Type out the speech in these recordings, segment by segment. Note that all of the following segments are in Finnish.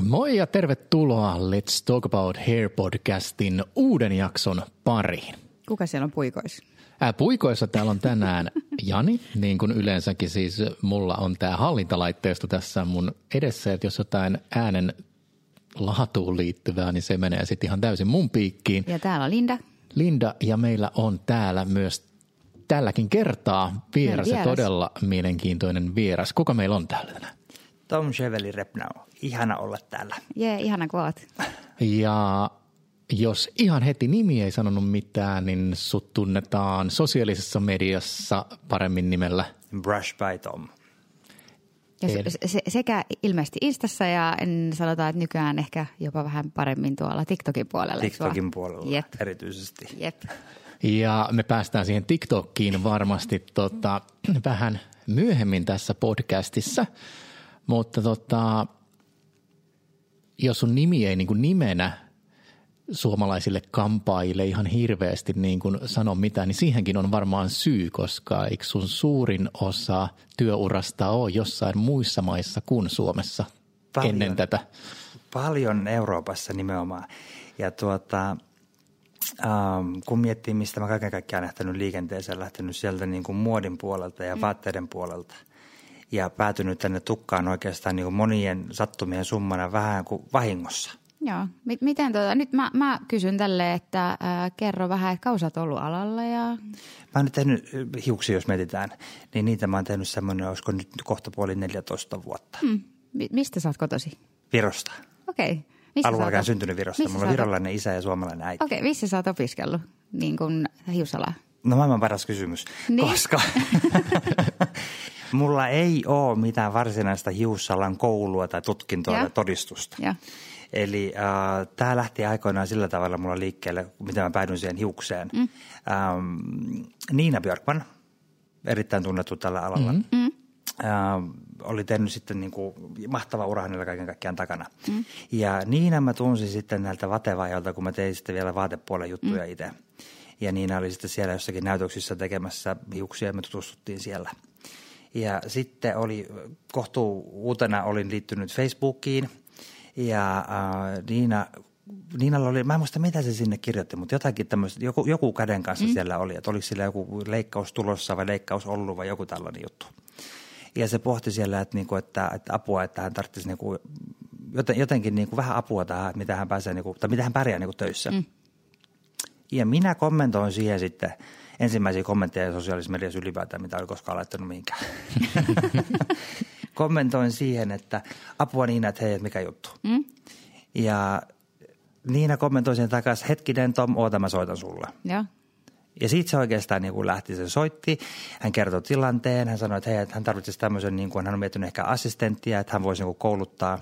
Moi ja tervetuloa Let's Talk About Hair podcastin uuden jakson pariin. Kuka siellä on puikoissa? Ää, puikoissa täällä on tänään Jani, niin kuin yleensäkin siis mulla on tämä hallintalaitteisto tässä mun edessä, että jos jotain äänen laatuun liittyvää, niin se menee sitten ihan täysin mun piikkiin. Ja täällä on Linda. Linda ja meillä on täällä myös tälläkin kertaa vieras, vieras. ja todella mielenkiintoinen vieras. Kuka meillä on täällä tänään? Tom Cheveli Repnau. Ihana olla täällä. Jee, ihana kun oot. Ja jos ihan heti nimi ei sanonut mitään, niin sut tunnetaan sosiaalisessa mediassa paremmin nimellä. Brush by Tom. Ja se, se, sekä ilmeisesti Instassa ja en sanotaan, että nykyään ehkä jopa vähän paremmin tuolla TikTokin puolella. TikTokin puolella Jep, erityisesti. jep. Ja me päästään siihen TikTokkiin varmasti tota, vähän myöhemmin tässä podcastissa. Mutta tota, jos sun nimi ei niin kuin nimenä suomalaisille kampaajille ihan hirveästi niin kuin sano mitään, niin siihenkin on varmaan syy, koska eikö sun suurin osa työurasta ole jossain muissa maissa kuin Suomessa Paljon. ennen tätä? Paljon Euroopassa nimenomaan. Ja tuota, ähm, kun miettii, mistä mä kaiken kaikkiaan lähtenyt liikenteeseen, lähtenyt sieltä niin kuin muodin puolelta ja mm. vaatteiden puolelta ja päätynyt tänne tukkaan oikeastaan niin kuin monien sattumien summana vähän kuin vahingossa. Joo. Miten tota, nyt mä, mä kysyn tälle, että äh, kerro vähän, että oot ollut alalla ja... Mä oon nyt tehnyt äh, hiuksia, jos mietitään, niin niitä mä oon tehnyt semmoinen, olisiko nyt kohta puoli 14 vuotta. Mm. Mi- mistä sä oot kotosi? Virosta. Okei. Okay. Missä Alun alkaen syntynyt Virossa. missä Mulla on virolainen isä ja suomalainen äiti. Okei, okay, missä sä oot opiskellut niin kuin hiusalaa? No maailman paras kysymys, niin. koska mulla ei ole mitään varsinaista hiussalan koulua tai tutkintoa Ja. tai todistusta. Ja. Eli äh, tämä lähti aikoinaan sillä tavalla mulla liikkeelle, miten mä päädyin siihen hiukseen. Mm. Ähm, Niina Björkman, erittäin tunnettu tällä alalla. Mm. Äh, oli tehnyt sitten niin kuin mahtava ura hänellä kaiken kaikkiaan takana. Mm. Ja Niina mä tunsin sitten näiltä vatevaajilta, kun mä tein sitten vielä vaatepuolen juttuja mm. itse. Ja Niina oli sitten siellä jossakin näytöksissä tekemässä hiuksia ja me tutustuttiin siellä. Ja sitten oli kohtuu uutena olin liittynyt Facebookiin ja äh, Niina, Niinalla oli, mä en muista mitä se sinne kirjoitti, mutta jotakin tämmöistä, joku, joku käden kanssa mm. siellä oli, että oliko sillä joku leikkaus tulossa vai leikkaus ollut vai joku tällainen juttu. Ja se pohti siellä, että, niinku, että, että apua, että hän tarvitsisi niinku, joten, jotenkin niinku vähän apua tähän, mitä hän pääsee, niinku, tai mitä hän pärjää niinku töissä. Mm. Ja minä kommentoin siihen sitten ensimmäisiä kommentteja sosiaalisessa mediassa ylipäätään, mitä oli koskaan laittanut mihinkään. kommentoin siihen, että apua Niina, että hei, että mikä juttu. Mm? Ja Niina kommentoi sen takaisin, hetkinen Tom, oota mä soitan sulle. Joo. Ja siitä se oikeastaan niin kuin lähti, se soitti, hän kertoi tilanteen, hän sanoi, että hei, että hän tarvitsisi tämmöisen, niin kuin, hän on miettinyt ehkä assistenttia, että hän voisi niin kuin kouluttaa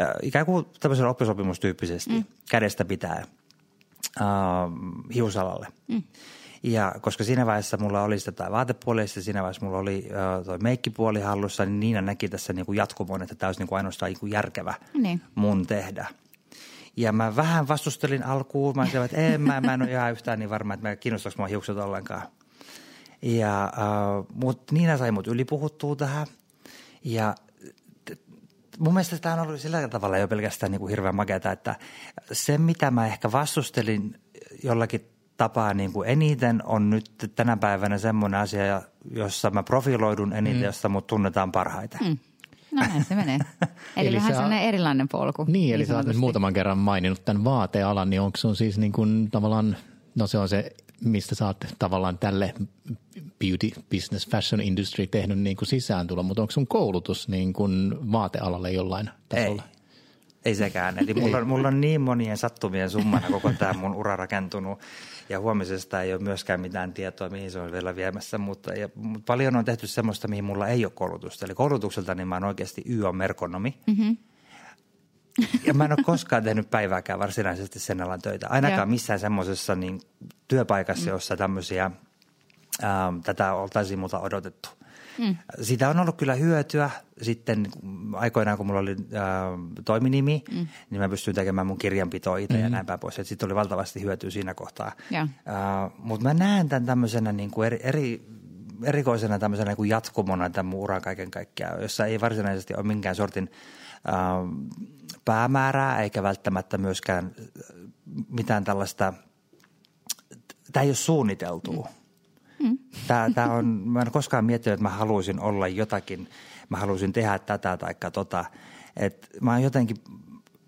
äh, ikään kuin tämmöisen oppisopimustyyppisesti mm. kädestä pitää äh, hiusalalle. Mm. Ja koska siinä vaiheessa mulla oli sitä tai vaatepuoli ja siinä vaiheessa mulla oli äh, toi meikkipuoli hallussa, niin Niina näki tässä niin kuin jatkumon, että tämä olisi niin kuin ainoastaan niin kuin järkevä Niin. mun tehdä. Ja mä vähän vastustelin alkuun. Mä sanoin, että en, mä, mä en ole ihan yhtään niin varma, että mä kiinnostaako mua hiukset ollenkaan. Ja, äh, mut Niina sai mut ylipuhuttua tähän. Ja mun mielestä tämä on ollut sillä tavalla jo pelkästään niin kuin hirveän makeata, että se mitä mä ehkä vastustelin jollakin tapaa niin kuin eniten on nyt tänä päivänä semmoinen asia, jossa mä profiloidun eniten, mm. josta mut tunnetaan parhaiten. Mm. No näin se menee. Eli, Eli vähän sä- sellainen erilainen polku. Niin, eli sä oot nyt muutaman kerran maininnut tämän vaatealan, niin onko sun siis niin kuin tavallaan, no se on se, mistä sä oot tavallaan tälle beauty, business, fashion industry tehnyt niin kuin sisääntulo, mutta onko sun koulutus niin kuin vaatealalle jollain tasolla? Ei. Ei sekään. Eli mulla on, mulla on niin monien sattumien summana koko tämä mun ura rakentunut. Ja huomisesta ei ole myöskään mitään tietoa, mihin se on vielä viemässä. Mutta, ja, mutta paljon on tehty semmoista, mihin mulla ei ole koulutusta. Eli koulutukselta niin mä oon oikeasti Y-merkonomi. Mm-hmm. Ja mä en ole koskaan tehnyt päivääkään varsinaisesti sen alan töitä. Ainakaan missään semmoisessa niin työpaikassa, jossa tämmöisiä, ähm, tätä oltaisiin multa odotettu. Mm. Siitä on ollut kyllä hyötyä sitten aikoinaan, kun mulla oli äh, toiminimi, mm. niin mä pystyin tekemään mun kirjanpitoa itse mm. ja näin päin pois. Sitten oli valtavasti hyötyä siinä kohtaa. Äh, Mutta mä näen tämän tämmöisenä niin kuin eri, eri erikoisena tämmöisenä niin kuin jatkumona tämän mun uran kaiken kaikkiaan, jossa ei varsinaisesti ole minkään sortin äh, päämäärää eikä välttämättä myöskään mitään tällaista, tämä ei ole suunniteltua. Mm. Tämä, tämä on, mä en koskaan miettinyt, että mä haluaisin olla jotakin, mä haluaisin tehdä tätä tai tota. Et mä oon jotenkin,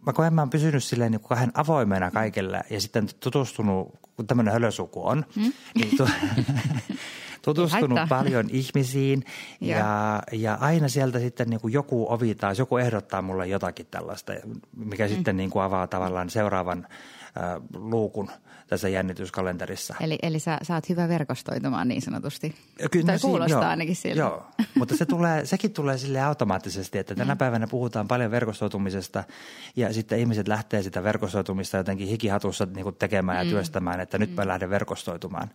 mä koen, mä oon pysynyt silleen niin kuin kahden avoimena kaikille ja sitten tutustunut, kun tämmöinen hölösuku on, mm. niin tu- tutustunut paljon ihmisiin ja, ja aina sieltä sitten niin kuin joku ovi taas, joku ehdottaa mulle jotakin tällaista, mikä mm. sitten niin kuin avaa tavallaan seuraavan äh, luukun tässä jännityskalenterissa. Eli, eli sä, sä oot hyvä verkostoitumaan niin sanotusti. Kyllä, tai kuulostaa joo, ainakin siltä. Joo, mutta se tulee, sekin tulee sille automaattisesti, että tänä mm. päivänä puhutaan paljon verkostoitumisesta ja sitten ihmiset lähtee sitä verkostoitumista jotenkin hikihatussa niin kuin tekemään mm. ja työstämään, että nyt mm. mä lähden verkostoitumaan.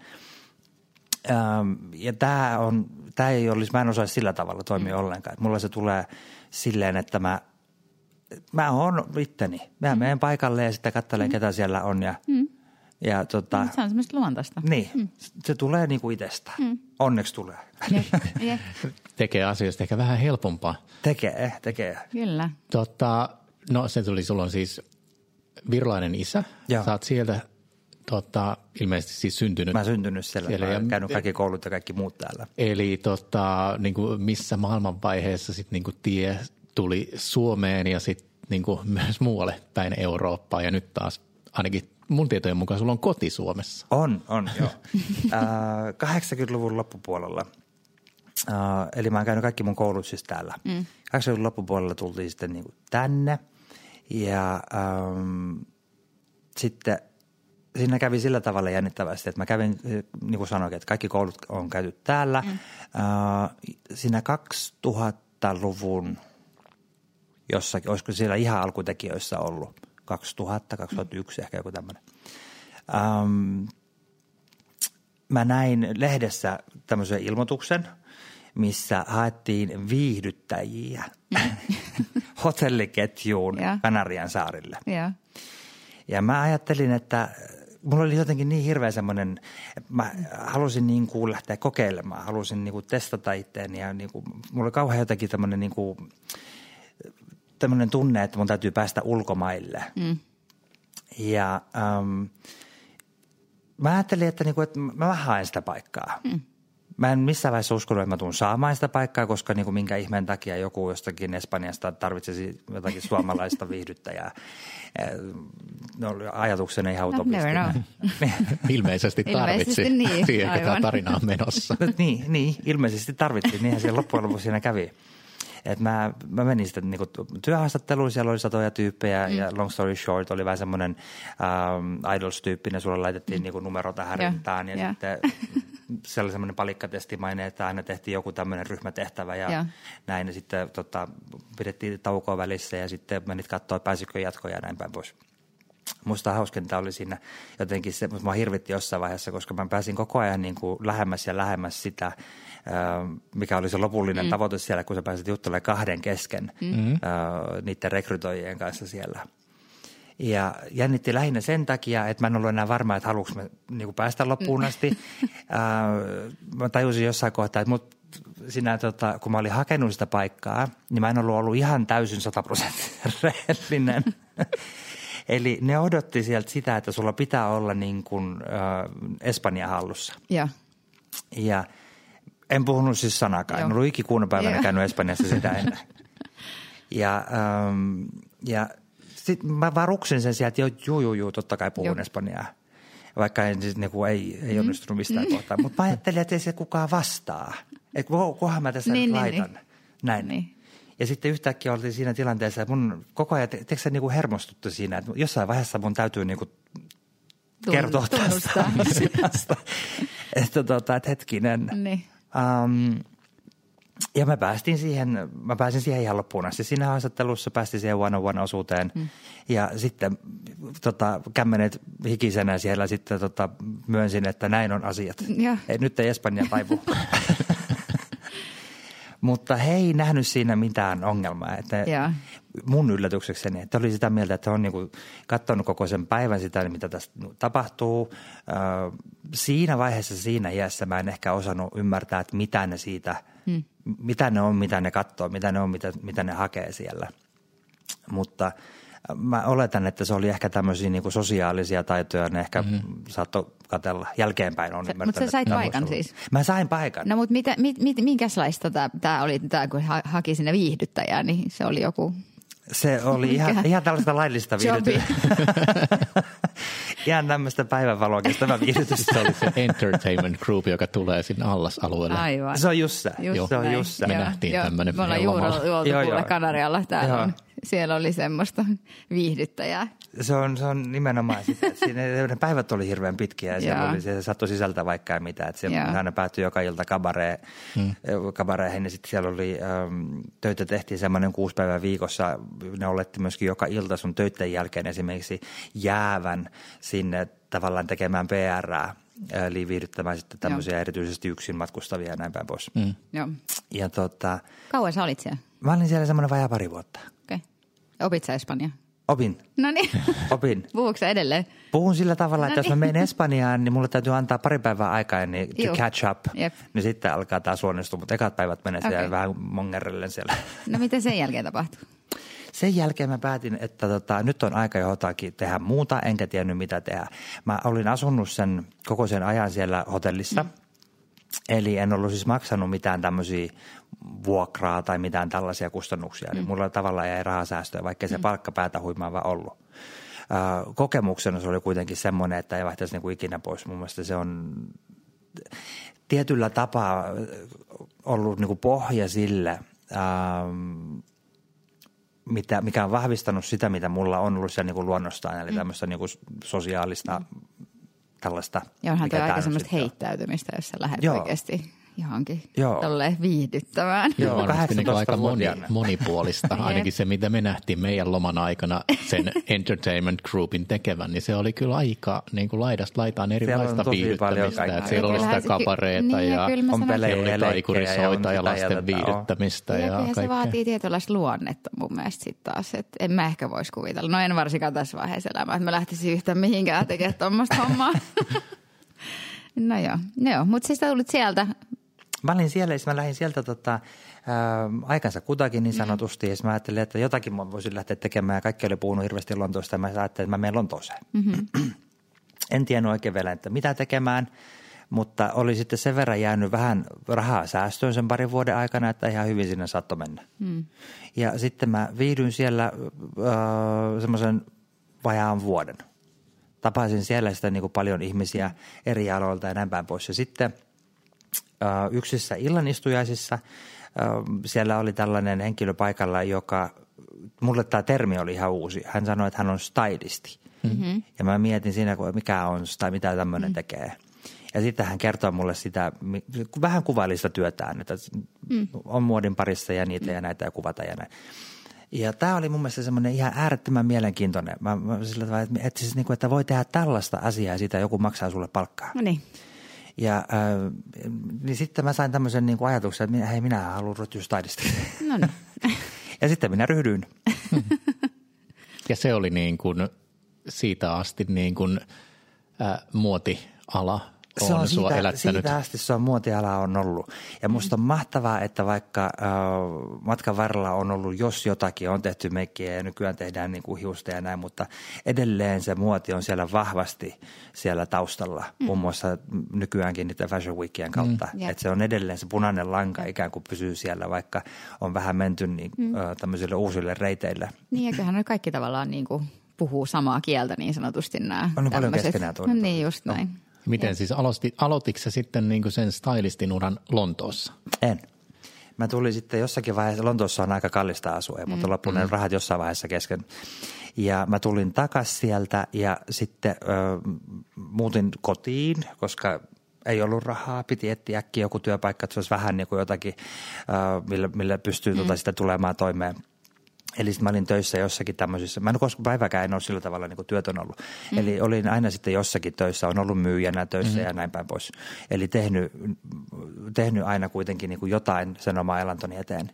Ähm, ja tämä on, tämä ei olisi, mä en osaisi sillä tavalla toimia mm. ollenkaan. Mulla se tulee silleen, että mä, mä oon itteni. Mä mm. menen paikalle ja sitten katselen, mm. ketä siellä on ja, mm. Ja tota, Se on semmoista luontaista. Niin, mm. se tulee niin kuin itsestään. Mm. Onneksi tulee. Yeah. Yeah. tekee asioista ehkä vähän helpompaa. Tekee, tekee. Kyllä. Tota, no se tuli, sulla on siis virolainen isä. Joo. Sä oot sieltä tota, ilmeisesti siis syntynyt. Mä syntynyt siellä, siellä ja käynyt kaikki koulut ja kaikki muut täällä. Eli tota, niin kuin missä maailmanvaiheessa sitten niin kuin tie tuli Suomeen ja sitten niin kuin myös muualle päin Eurooppaa ja nyt taas ainakin mun tietojen mukaan sulla on koti Suomessa. On, on, joo. äh, 80-luvun loppupuolella. Äh, eli mä oon käynyt kaikki mun koulut siis täällä. Mm. 80-luvun loppupuolella tultiin sitten niin kuin tänne ja ähm, sitten – siinä kävi sillä tavalla jännittävästi, että mä kävin, niin kuin sanoin, että kaikki koulut on käyty täällä. Mm. Uh, siinä 2000-luvun jossakin, olisiko siellä ihan alkutekijöissä ollut, 2000, 2001 mm. ehkä joku tämmöinen. Um, mä näin lehdessä tämmöisen ilmoituksen, missä haettiin viihdyttäjiä hotelliketjuun yeah. Kanarian saarille. Yeah. Ja mä ajattelin, että mulla oli jotenkin niin hirveä semmoinen, mä halusin niin kuin lähteä kokeilemaan, halusin niin kuin testata itseäni ja niin kuin, mulla oli kauhean jotenkin tämmöinen niin kuin, tämmöinen tunne, että mun täytyy päästä ulkomaille. Mm. Ja ähm, mä ajattelin, että, niin kuin, että mä haen sitä paikkaa. Mm. Mä en missään vaiheessa uskonut, että mä tuun saamaan sitä paikkaa, koska niin kuin minkä ihmeen takia joku jostakin Espanjasta tarvitsisi jotakin suomalaista viihdyttäjää. No, ajatuksena ihan no, utopistinen. ilmeisesti tarvitsi. Ilmeisesti niin, Siihen, tämä tarina on menossa. No, niin, niin, ilmeisesti tarvittiin. Niinhän siellä loppujen lopuksi siinä kävi. Et mä, mä menin sitten niinku työhaastatteluun, siellä oli satoja tyyppejä mm. ja long story short oli vähän semmoinen um, idols-tyyppinen, sulle laitettiin mm. niinku numero tähän yeah. rintaan ja yeah. sitten se oli semmoinen palikkatestimainen, että aina tehtiin joku tämmöinen ryhmätehtävä ja, ja. näin. Ja sitten tota, pidettiin taukoa välissä ja sitten menit katsoa, pääsikö jatkoja ja näin päin pois. Musta hauskinta oli siinä jotenkin se, mutta mä hirvitti jossain vaiheessa, koska mä pääsin koko ajan niin kuin lähemmäs ja lähemmäs sitä, mikä oli se lopullinen mm. tavoite siellä, kun sä pääsit juttelemaan kahden kesken mm. niiden rekrytoijien kanssa siellä – ja jännitti lähinnä sen takia, että mä en ollut enää varma, että haluanko mä niin päästä loppuun mm. asti. mä tajusin jossain kohtaa, että mut sinä, tota, kun mä olin hakenut sitä paikkaa, niin mä en ollut ollut ihan täysin sataprosenttisen rehellinen. Eli ne odotti sieltä sitä, että sulla pitää olla niin kuin, äh, Espanja hallussa. Ja. ja en puhunut siis sanakaan. Joo. En ollut ikikuuna päivänä käynyt Espanjassa sitä ennen. ja, ähm, ja sitten mä varuksin sen sieltä, että joo, joo, joo, totta kai puhun Joo. espanjaa. Vaikka en, siis, niin kuin, ei, ei mm. onnistunut mistään mm. kohtaa. Mutta mä ajattelin, että ei se kukaan vastaa. Että kunhan mä tässä niin, nyt niin, laitan. Niin. Näin. Niin. Ja sitten yhtäkkiä oltiin siinä tilanteessa, että mun koko ajan, te, se niin kuin hermostuttu siinä, että jossain vaiheessa mun täytyy niin kuin kertoa tästä asiasta. että, tota, että hetkinen. Niin. Um, ja mä päästin siihen, mä pääsin siihen ihan loppuun asti. Siinä haastattelussa päästiin siihen one on one osuuteen. Mm. Ja sitten tota, kämmenet hikisenä siellä sitten tota, myönsin, että näin on asiat. Ja. Et, nyt ei Espanja taivu. Mutta he ei nähnyt siinä mitään ongelmaa. Että Joo. mun yllätyksekseni, että oli sitä mieltä, että on niinku katsonut koko sen päivän sitä, mitä tässä tapahtuu. Siinä vaiheessa, siinä iässä mä en ehkä osannut ymmärtää, että mitä ne siitä, hmm. mitä ne on, mitä ne katsoo, mitä ne on, mitä, mitä ne hakee siellä. Mutta mä oletan, että se oli ehkä tämmöisiä niinku sosiaalisia taitoja, ne ehkä mm-hmm. saattoi katella jälkeenpäin. On Mutta sä sait paikan siis? Mä sain paikan. No mutta mitä, mit, mit, minkälaista tämä oli, tää, kun ha, haki sinne viihdyttäjää, niin se oli joku se oli ihan, ihan tällaista laillista viihdytystä. ihan tämmöistä päivänvaloa kestävää viihdytystä. Se oli se entertainment group, joka tulee sinne allasalueelle. Aivan. Se on just se. Just se on just se. Me Joo, nähtiin joo. tämmönen Me ollaan juuri oltu kuule. Kanarialla. Täällä Joo. on, siellä oli semmoista viihdyttäjää. Se on, se on nimenomaan sitä. Siinä ne päivät oli hirveän pitkiä ja siellä Joo. oli, se saattoi sisältää vaikka ja mitä. Että se Joo. aina päättyi joka ilta kabaree, hmm. kabareeihin ja sitten siellä oli, ähm, töitä tehtiin semmoinen kuusi päivää viikossa. Ne oletti myöskin joka ilta sun töiden jälkeen esimerkiksi jäävän sinne tavallaan tekemään PRää. Eli viihdyttämään sitten tämmöisiä erityisesti yksin matkustavia ja näin päin pois. Hmm. Joo. Ja tota, Kauan sä olit siellä? mä olin siellä semmoinen vajaa pari vuotta. Okay. Opit sä Espanja? Opin, No niin. opin. Puhuuko sä edelleen? Puhun sillä tavalla, että No jos mä menen Espanjaan, niin mulle täytyy antaa pari päivää aikaa niin to catch up. Jep. Niin sitten alkaa taas luonnistua, mutta ekat päivät menee siellä Okei. vähän mongerrellen siellä. No miten sen jälkeen tapahtui? Sen jälkeen mä päätin, että tota, nyt on aika jotakin tehdä muuta, enkä tiennyt mitä tehdä. Mä olin asunut sen koko sen ajan siellä hotellissa. Mm. Eli en ollut siis maksanut mitään tämmöisiä vuokraa tai mitään tällaisia kustannuksia. Mm. Niin mulla tavallaan jäi rahasäästöä, vaikka se mm. palkka päätä huimaava ollut. Kokemuksena se oli kuitenkin semmoinen, että ei vaihtaisi niinku ikinä pois. Mun mielestä se on tietyllä tapaa ollut niinku pohja sille, mitä, mikä on vahvistanut sitä, mitä mulla on ollut siellä niinku luonnostaan, eli tämmöistä niinku sosiaalista tällaista. Ja onhan toi aika semmoista heittäytymistä, jos sä lähdet Joo. oikeasti johonkin Joo. tolleen viihdyttämään. Joo, varmasti niin 18 aika moni, vuotiaana. monipuolista. Ainakin se, mitä me nähtiin meidän loman aikana sen entertainment groupin tekevän, niin se oli kyllä aika niin kuin laidasta laitaan erilaista viihdyttämistä. Että siellä oli sitä kabareeta niin, ja on pelejä. taikurisoita ja on lasten viihdyttämistä Jep, ja ja se vaatii tietynlaista luonnetta mun mielestä sitten taas. Et en mä ehkä voisi kuvitella. No en varsinkaan tässä vaiheessa elämää, että mä lähtisin yhtään mihinkään tekemään tuommoista hommaa. no joo, no joo. mutta siis sä tulit sieltä. Mä olin siellä ja sitten mä lähdin sieltä tota, ää, aikansa kutakin niin sanotusti. Ja sit mä ajattelin, että jotakin mä voisin lähteä tekemään. Ja kaikki oli puhunut hirveästi Lontoosta ja mä ajattelin, että mä menen Lontooseen. Mm-hmm. en tiennyt oikein vielä, että mitä tekemään. Mutta oli sitten sen verran jäänyt vähän rahaa säästöön sen parin vuoden aikana, että ihan hyvin sinne saattoi mennä. Mm. Ja sitten mä viihdyin siellä semmoisen vajaan vuoden. Tapasin siellä sitä niin kuin paljon ihmisiä eri aloilta ja näin päin pois. Ja sitten yksissä illanistujaisissa ö, siellä oli tällainen henkilö paikalla, joka, mulle tämä termi oli ihan uusi. Hän sanoi, että hän on stylisti. Mm-hmm. Ja mä mietin siinä, mikä on tai mitä tämmöinen mm-hmm. tekee. Ja sitten hän kertoi mulle sitä, vähän kuvaili sitä työtään, että mm. on muodin parissa ja niitä ja näitä ja kuvata ja näin. Ja tämä oli mun mielestä semmoinen ihan äärettömän mielenkiintoinen. Mä, mä sillä tavalla, että, että, siis niin kuin, että voi tehdä tällaista asiaa ja siitä joku maksaa sulle palkkaa. No niin. Ja äh, niin sitten mä sain tämmöisen niin kuin ajatuksen, että minä, hei minä haluan stylistiksi. No niin. ja sitten minä ryhdyin. Ja se oli niin kuin siitä asti niin kuin, äh, muotiala se on sua siitä, elättänyt. siitä asti se on muotiala on ollut. Ja musta on mahtavaa, että vaikka äh, matkan varrella on ollut, jos jotakin, on tehty meikkiä ja nykyään tehdään niin kuin hiusta ja näin, mutta edelleen se muoti on siellä vahvasti siellä taustalla, mm. muun muassa nykyäänkin niiden Fashion Weekien kautta. Mm. Että se on edelleen se punainen lanka ikään kuin pysyy siellä, vaikka on vähän menty niin, mm. äh, tämmöisille uusille reiteille. Niin, ja kyllähän ne kaikki tavallaan niin kuin puhuu samaa kieltä niin sanotusti nämä On ne paljon keskenään no, tunnettu. niin, just näin. Miten siis aloitit, aloititko sä sitten niin sen stylistin uran Lontoossa? En. Mä tulin sitten jossakin vaiheessa, Lontoossa on aika kallista asua, mm. mutta loppuneet rahat jossain vaiheessa kesken. Ja mä tulin takas sieltä ja sitten ö, muutin kotiin, koska ei ollut rahaa, piti etsiä äkkiä joku työpaikka, että se olisi vähän niin kuin jotakin, ö, millä, millä pystyy mm. tota sitä tulemaan toimeen. Eli sitten mä olin töissä jossakin tämmöisissä, mä en koskaan päiväkään en ole sillä tavalla niin työtön ollut. Mm. Eli olin aina sitten jossakin töissä, on ollut myyjänä töissä mm. ja näin päin pois. Eli tehnyt, tehnyt aina kuitenkin niin jotain sen oma elantoni eteen.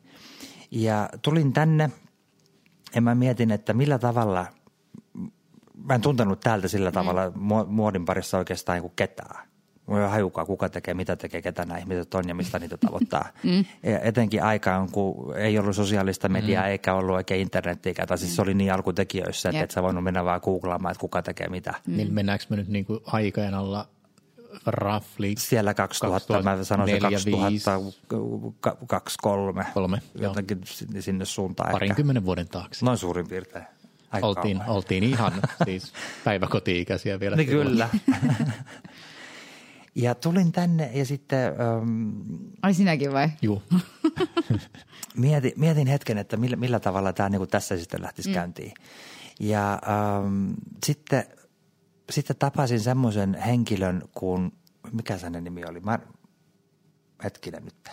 Ja tulin tänne ja mä mietin, että millä tavalla, mä en tuntenut täältä sillä tavalla mm. muodin parissa oikeastaan niin kuin ketään. Mulla ei hajukaan, kuka tekee, mitä tekee, ketä nämä ihmiset on ja mistä niitä tavoittaa. Mm. Etenkin aikaan, kun ei ollut sosiaalista mediaa mm. eikä ollut oikein internetiä, tai siis se oli niin alkutekijöissä, että et sä voinut mennä vaan googlaamaan, että kuka tekee mitä. Mm. Niin mennäänkö me nyt niin kuin aikajan alla roughly Siellä 2000, 2000 mä sanoisin 2023. Kolme, jotenkin joo. sinne suuntaan. Parinkymmenen vuoden taakse. Noin suurin piirtein. oltiin, oltiin ihan siis päiväkoti-ikäisiä vielä. Niin kyllä. Ja tulin tänne ja sitten... Um, Ai sinäkin vai? Joo. mietin, mietin hetken, että millä, millä tavalla tämä niin tässä sitten lähtisi mm. käyntiin. Ja um, sitten, sitten tapasin semmoisen henkilön kuin, mikä sen nimi oli? Mar, hetkinen nyt.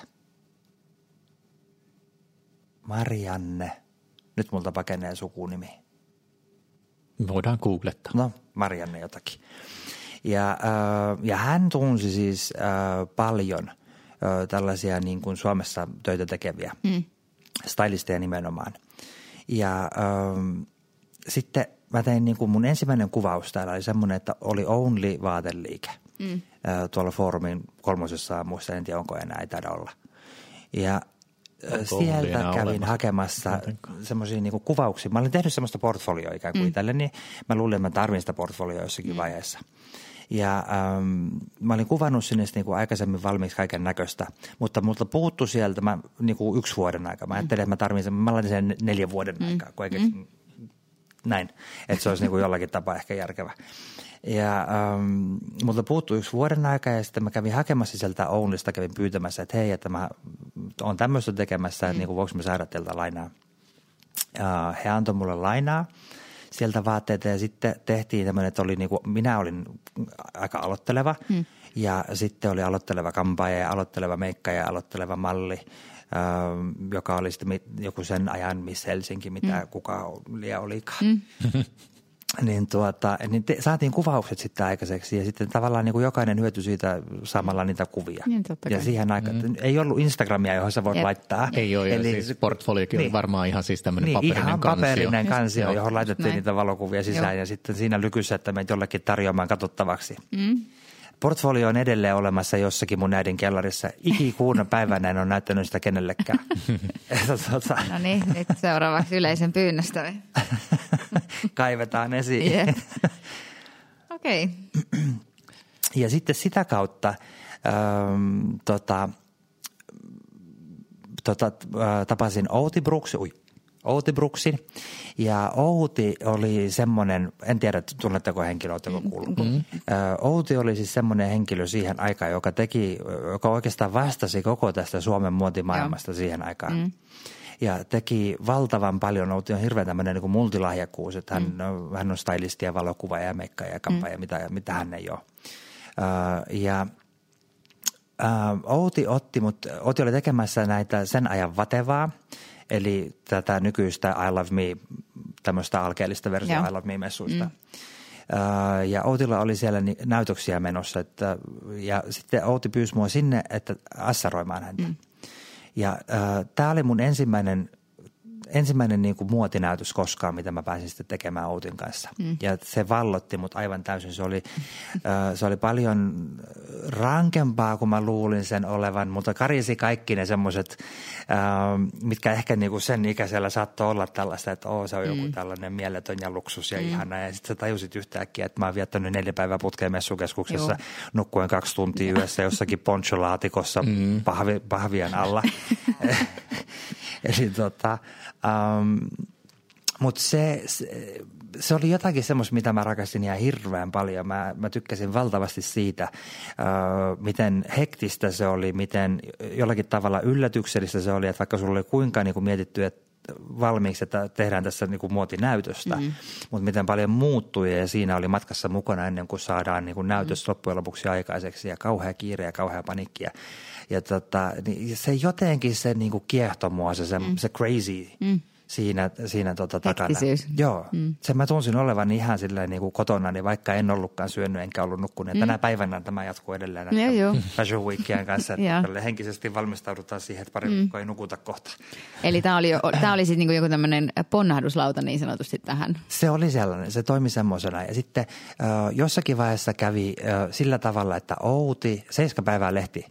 Marianne. Nyt multa pakenee sukunimi. Voidaan googlettaa. No, Marianne jotakin. Ja, äh, ja hän tunsi siis äh, paljon äh, tällaisia niin kuin Suomessa töitä tekeviä, mm. stylisteja nimenomaan. Ja äh, sitten mä tein niin kuin mun ensimmäinen kuvaus täällä oli semmoinen, että oli Only vaateliike. Mm. Äh, tuolla foorumin kolmosessa muista, en tiedä onko enää, ei taida olla. Ja sieltä kävin olemassa? hakemassa semmoisia niin kuvauksia. Mä olin tehnyt semmoista portfolioa ikään kuin mm. itselle, niin mä luulin, että mä tarvin sitä portfolioa jossakin mm. vaiheessa. Ja ähm, mä olin kuvannut sinne niin kuin aikaisemmin valmiiksi kaiken näköistä, mutta multa puuttu sieltä mä, niin kuin yksi vuoden aika. Mä ajattelin, että mä tarvitsen, mä laitan sen neljän vuoden mm. aikaa, kun mm. näin, että se olisi niin kuin jollakin tapaa ehkä järkevä. Ja ähm, multa puuttui yksi vuoden aika ja sitten mä kävin hakemassa sieltä Ounlista, kävin pyytämässä, että hei, että mä oon tämmöistä tekemässä, että mm. niin kuin, voiko mä saada teiltä lainaa. Ja he antoi mulle lainaa sieltä vaatteita ja sitten tehtiin tämmöinen, että oli niin kuin, minä olin aika aloitteleva hmm. ja sitten oli aloitteleva kampaaja ja aloitteleva meikka ja aloitteleva malli, joka oli sitten joku sen ajan Miss Helsinki, mitä hmm. kuka olikaan. Hmm. niin, tuota, niin te, saatiin kuvaukset sitten aikaiseksi ja sitten tavallaan niin kuin jokainen hyötyi siitä samalla niitä kuvia. Niin, ja siihen aikaan, mm. ei ollut Instagramia, johon sä voit Jep. laittaa. Ei ole, Eli, siis portfoliokin niin, oli varmaan ihan siis tämmöinen niin, paperinen ihan kansio. paperinen kansio, johon laitettiin Näin. niitä valokuvia sisään Joo. ja sitten siinä lykyssä, että meitä jollekin tarjoamaan katsottavaksi. Mm. Portfolio on edelleen olemassa jossakin mun äidin kellarissa. Ikikuuna päivänä en ole näyttänyt sitä kenellekään. Tota- no niin, nyt seuraavaksi yleisen pyynnöstä. Kaivetaan esiin. Yeah. Okei. Okay. Ja sitten sitä kautta ähm, tota, tota, äh, tapasin Outi Brooks, ui, Outi Brooksin. Ja Outi oli semmoinen, en tiedä tunnetteko henkilö, oletteko kuullut. Mm-hmm. Outi oli siis semmoinen henkilö siihen aikaan, joka teki, joka oikeastaan vastasi koko tästä Suomen muotimaailmasta Joo. siihen aikaan. Mm. Ja teki valtavan paljon, Outi on hirveän tämmöinen niin kuin multilahjakkuus, että hän, mm. hän on stylisti ja valokuva ja mekka ja kampa mm. ja mitä, mitä hän ei ole. Uh, ja uh, Outi otti, mutta Outi oli tekemässä näitä sen ajan vatevaa – Eli tätä nykyistä I Love Me, tämmöistä alkeellista versiota I Love Me-messuista. Mm. Ja Outilla oli siellä näytöksiä menossa, että, ja sitten Outi pyysi mua sinne, että assaroimaan häntä. Mm. Ja äh, tämä oli mun ensimmäinen ensimmäinen niin kuin muotinäytös koskaan, mitä mä pääsin sitten tekemään Outin kanssa. Mm. Ja se vallotti mut aivan täysin. Se oli, se oli paljon rankempaa kuin mä luulin sen olevan, mutta karisi kaikki ne semmoiset, mitkä ehkä niin kuin sen ikäisellä saattoi olla tällaista, että oo, se on joku mm. tällainen mieletön ja luksus ja mm. ihana. Ja sitten sä tajusit yhtäkkiä, että mä oon viettänyt neljä päivää putkeen messukeskuksessa Joo. nukkuen kaksi tuntia yössä jossakin poncholaatikossa mm. pahvi, pahvien alla. Eli tota, Um, Mutta se, se, se oli jotakin semmoista, mitä mä rakastin ihan hirveän paljon. Mä, mä tykkäsin valtavasti siitä, uh, miten hektistä se oli, miten jollakin tavalla yllätyksellistä se oli, että vaikka sulla oli kuinka niin kuin mietitty, että valmiiksi, että tehdään tässä niin kuin muotinäytöstä, mm. mutta miten paljon muuttui ja siinä oli matkassa mukana ennen kuin saadaan niin kuin näytös mm. loppujen lopuksi aikaiseksi ja kauhea kiire ja kauhea panikki. Ja, ja tota, niin se jotenkin se niin kuin kiehtoi mua, se, se, mm. se crazy – mm siinä, siinä tota takana. Hektisyys. Joo, mm. sen mä tunsin olevan ihan silleen niin kuin kotona, niin vaikka en ollutkaan syönyt enkä ollut nukkunut. Mm. Tänä päivänä tämä jatkuu edelleen Joo, joo. Fashion Weekien kanssa, että henkisesti valmistaudutaan siihen, että pari mm. viikkoa ei nukuta kohta. Eli tämä oli, tää oli sitten niinku joku tämmöinen ponnahduslauta niin sanotusti tähän. Se oli sellainen, se toimi semmoisena. Ja sitten jossakin vaiheessa kävi sillä tavalla, että Outi, seiska päivää lehti,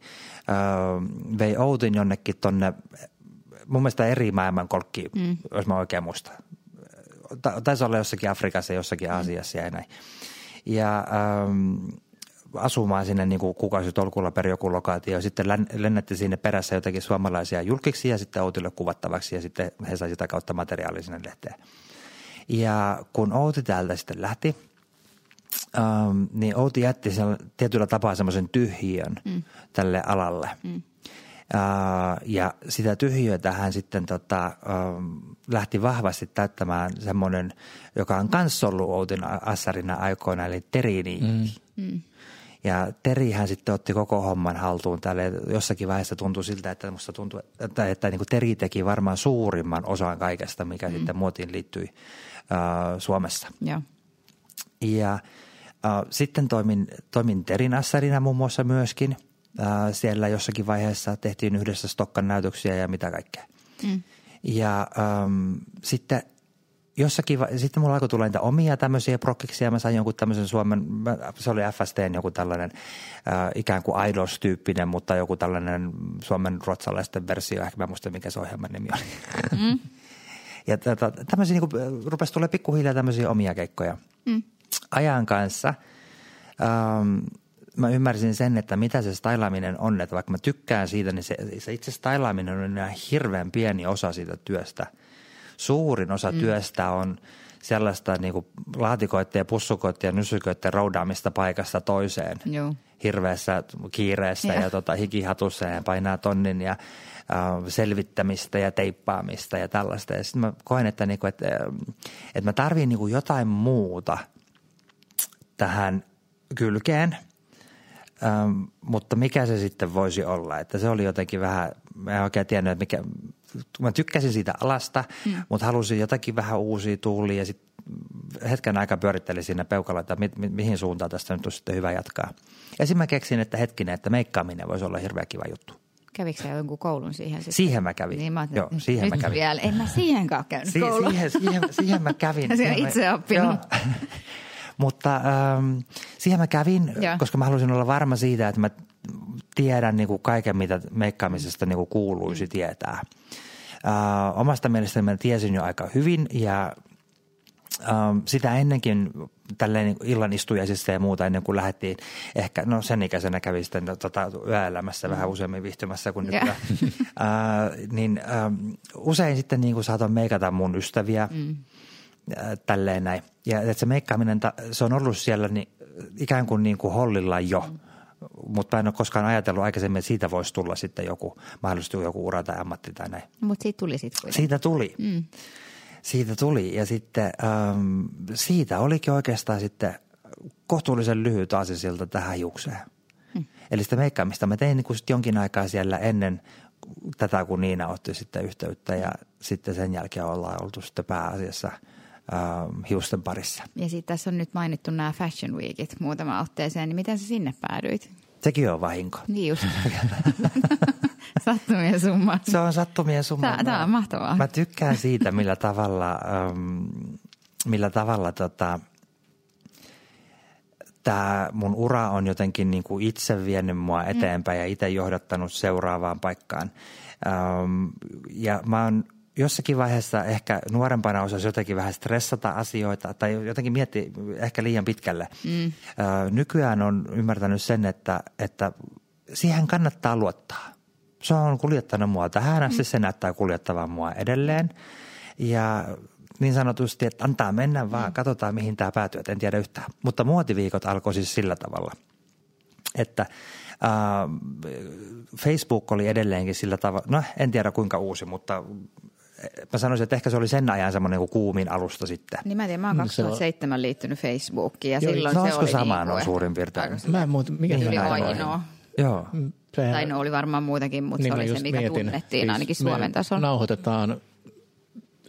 vei Outin jonnekin tonne, mun mielestä eri maailmankolkkiin, mm. jos mä oikein muistan. Ta- taisi olla jossakin Afrikassa, jossakin Aasiassa ja näin. Ja ähm, asumaan sinne niin kuin kuukausitolkulla per joku lokaatio. Sitten lennätti sinne perässä jotakin suomalaisia julkiksi ja sitten Outille kuvattavaksi ja sitten he sai sitä kautta materiaalia sinne lehteen. Ja kun Outi täältä sitten lähti, ähm, niin Outi jätti sen, tietyllä tapaa semmoisen tyhjiön mm. tälle alalle. Mm. Äh, ja sitä tyhjiötä hän sitten tota, ähm, lähti vahvasti täyttämään semmoinen, joka on kanssa ollut Outin assarina aikoina, eli Terini. Mm. Ja Terihän sitten otti koko homman haltuun tälle. Jossakin vaiheessa tuntui siltä, että musta tuntui, että, että niin kuin Teri teki varmaan suurimman osan kaikesta, mikä mm. sitten muotiin liittyi äh, Suomessa. Joo. Ja äh, sitten toimin, toimin Terin assarina muun muassa myöskin. Äh, siellä jossakin vaiheessa tehtiin yhdessä Stokkan näytöksiä ja mitä kaikkea. Mm. Ja ähm, sitten jossakin, sitten mulla alkoi tulla niitä omia tämmöisiä prokkiksia. Mä sain jonkun tämmöisen Suomen, se oli FSTn joku tällainen äh, ikään kuin Idols-tyyppinen, mutta joku tällainen Suomen ruotsalaisten versio. Ehkä mä muista, mikä se ohjelman nimi oli. Mm. ja tämmöisiä niin kuin, rupesi tulee pikkuhiljaa tämmöisiä omia keikkoja. Mm. Ajan kanssa ähm, mä ymmärsin sen, että mitä se stylaaminen on. Että vaikka mä tykkään siitä, niin se, se itse stylaaminen on ihan hirveän pieni osa siitä työstä. Suurin osa mm. työstä on sellaista niin kuin laatikoiden ja pussukoiden ja nysyköiden roudaamista paikasta toiseen. Joo. Hirveässä kiireessä ja, ja tota, hikihatussa ja painaa tonnin ja äh, selvittämistä ja teippaamista ja tällaista. Ja sitten mä koen, että, niinku, että, äh, että mä tarviin niinku jotain muuta tähän kylkeen, ähm, mutta mikä se sitten voisi olla? Että se oli jotenkin vähän, mä en oikein tiennyt, että mikä, mä tykkäsin siitä alasta, mm. mutta halusin jotakin vähän uusia tuulia ja sitten hetken aikaa pyörittelin siinä peukalla, että mi, mi, mihin suuntaan tästä nyt on sitten hyvä jatkaa. Ja sitten mä keksin, että hetkinen, että meikkaaminen voisi olla hirveän kiva juttu. Kävikö sä jonkun koulun siihen sitten? Siihen mä kävin. Niin mä ajattelin, Joo, siihen nyt mä kävin. Vielä. En mä siihenkään käynyt Si- koulua. siihen, siihen, siihen mä kävin. Se on Siihen itse oppinut. Joo. Mutta ähm, siihen mä kävin, Joo. koska mä halusin olla varma siitä, että mä tiedän niin kuin kaiken, mitä meikkaamisesta niin kuin kuuluisi tietää. Äh, omasta mielestäni mä tiesin jo aika hyvin ja ähm, sitä ennenkin tälleen niin illan istujaisissa ja muuta ennen kuin lähdettiin ehkä, no sen ikäisenä kävi sitten tota, yöelämässä vähän useammin viihtymässä kuin Joo. nykyään. äh, niin ähm, usein sitten niin kuin saatoin meikata mun ystäviä mm. äh, tälleen näin. Ja että se meikkaaminen, se on ollut siellä niin, ikään kuin, niin kuin hollilla jo. Mm. Mutta mä en ole koskaan ajatellut aikaisemmin, että siitä voisi tulla sitten joku, mahdollisesti joku ura tai ammatti tai näin. Mutta siitä tuli sitten kuitenkin. Siitä tuli. Mm. Siitä tuli ja sitten ähm, siitä olikin oikeastaan sitten kohtuullisen lyhyt aasisilta tähän hiukseen. Mm. Eli sitä meikkaamista mä tein niin kuin sit jonkin aikaa siellä ennen tätä, kun Niina otti sitten yhteyttä ja sitten sen jälkeen ollaan oltu sitten pääasiassa ähm, hiusten parissa. Ja sitten tässä on nyt mainittu nämä Fashion Weekit muutama otteeseen, niin miten sä sinne päädyit? Sekin on vahinko. Niin just. Sattumien summa. Se on sattumien summa. Tää- tää on mahtavaa. Mä tykkään siitä, millä tavalla, ähm, millä tavalla tota, tämä mun ura on jotenkin niin kuin itse vienyt mua eteenpäin ja itse johdattanut seuraavaan paikkaan. Ähm, ja mä oon jossakin vaiheessa ehkä nuorempana osasi jotenkin vähän stressata asioita tai jotenkin mietti ehkä liian pitkälle. Mm. Nykyään on ymmärtänyt sen, että, että siihen kannattaa luottaa. Se on kuljettanut mua tähän asti, se näyttää kuljettavan mua edelleen. Ja niin sanotusti, että antaa mennä vaan, katsotaan mihin tämä päätyy, en tiedä yhtään. Mutta muotiviikot alkoi siis sillä tavalla, että Facebook oli edelleenkin sillä tavalla, no en tiedä kuinka uusi, mutta mä sanoisin, että ehkä se oli sen ajan semmoinen niin kuumin alusta sitten. Niin mä tiedän, mä oon Mm, se on- 2007 liittynyt Facebookiin ja Joo, silloin no se oli sama niinku, noin että- suurin piirtein? Mä en muuta, mikä Niin, ainoa. Joo. Sehän- Tai no oli varmaan muutakin, mutta Niin se mä oli se, mikä mietin. tunnettiin Siis ainakin me Suomen tasolla. nauhoitetaan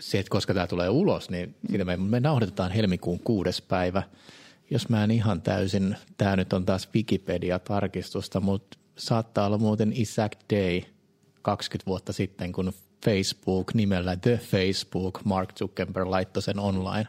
se, että koska tämä tulee ulos, niin siitä me, me nauhoitetaan helmikuun kuudes päivä. Jos mä en ihan täysin, tämä nyt on taas Wikipedia-tarkistusta, mutta saattaa olla muuten exact day 20 vuotta sitten, kun Facebook nimellä The Facebook, Mark Zuckerberg laittoi sen online.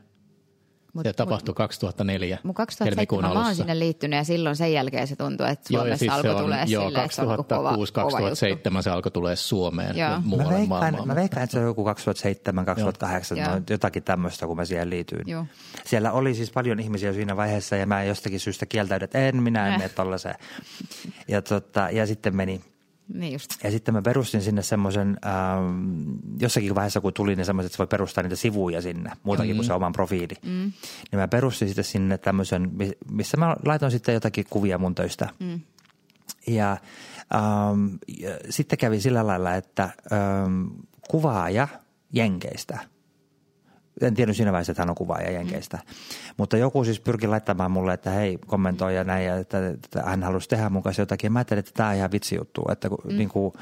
Mut, se tapahtui 2004 Mun 2007 mä oon sinne liittynyt ja silloin sen jälkeen se tuntuu, että Suomessa joo, siis alkoi tulee joo, silleen, 2006, kova, 2007 kova se alkoi tulee Suomeen joo. muualle mä veikkaan, mä veikkaan, että se on joku 2007, 2008, no, jotakin tämmöistä, kun mä siihen liityin. Joo. Siellä oli siis paljon ihmisiä siinä vaiheessa ja mä jostakin syystä kieltäydin, että en minä en äh. mene tollaiseen. Ja, tota, ja sitten meni – niin just. Ja sitten mä perustin sinne semmoisen, ähm, jossakin vaiheessa kun tuli, niin semmoiset, että voi perustaa niitä sivuja sinne, muutakin mm. kuin se oman profiili. Mm. Niin mä perustin sitten sinne tämmöisen, missä mä laitoin sitten jotakin kuvia mun töistä. Mm. Ja, ähm, ja sitten kävi sillä lailla, että ähm, kuvaaja Jenkeistä – en tiennyt siinä vaiheessa, että hän on kuvaaja Jenkeistä. Mm. Mutta joku siis pyrki laittamaan mulle, että hei, kommentoi ja näin, ja että, että hän halusi tehdä mun kanssa jotakin. Mä ajattelin, että tämä on ihan vitsi juttu, että mm. niin kuin,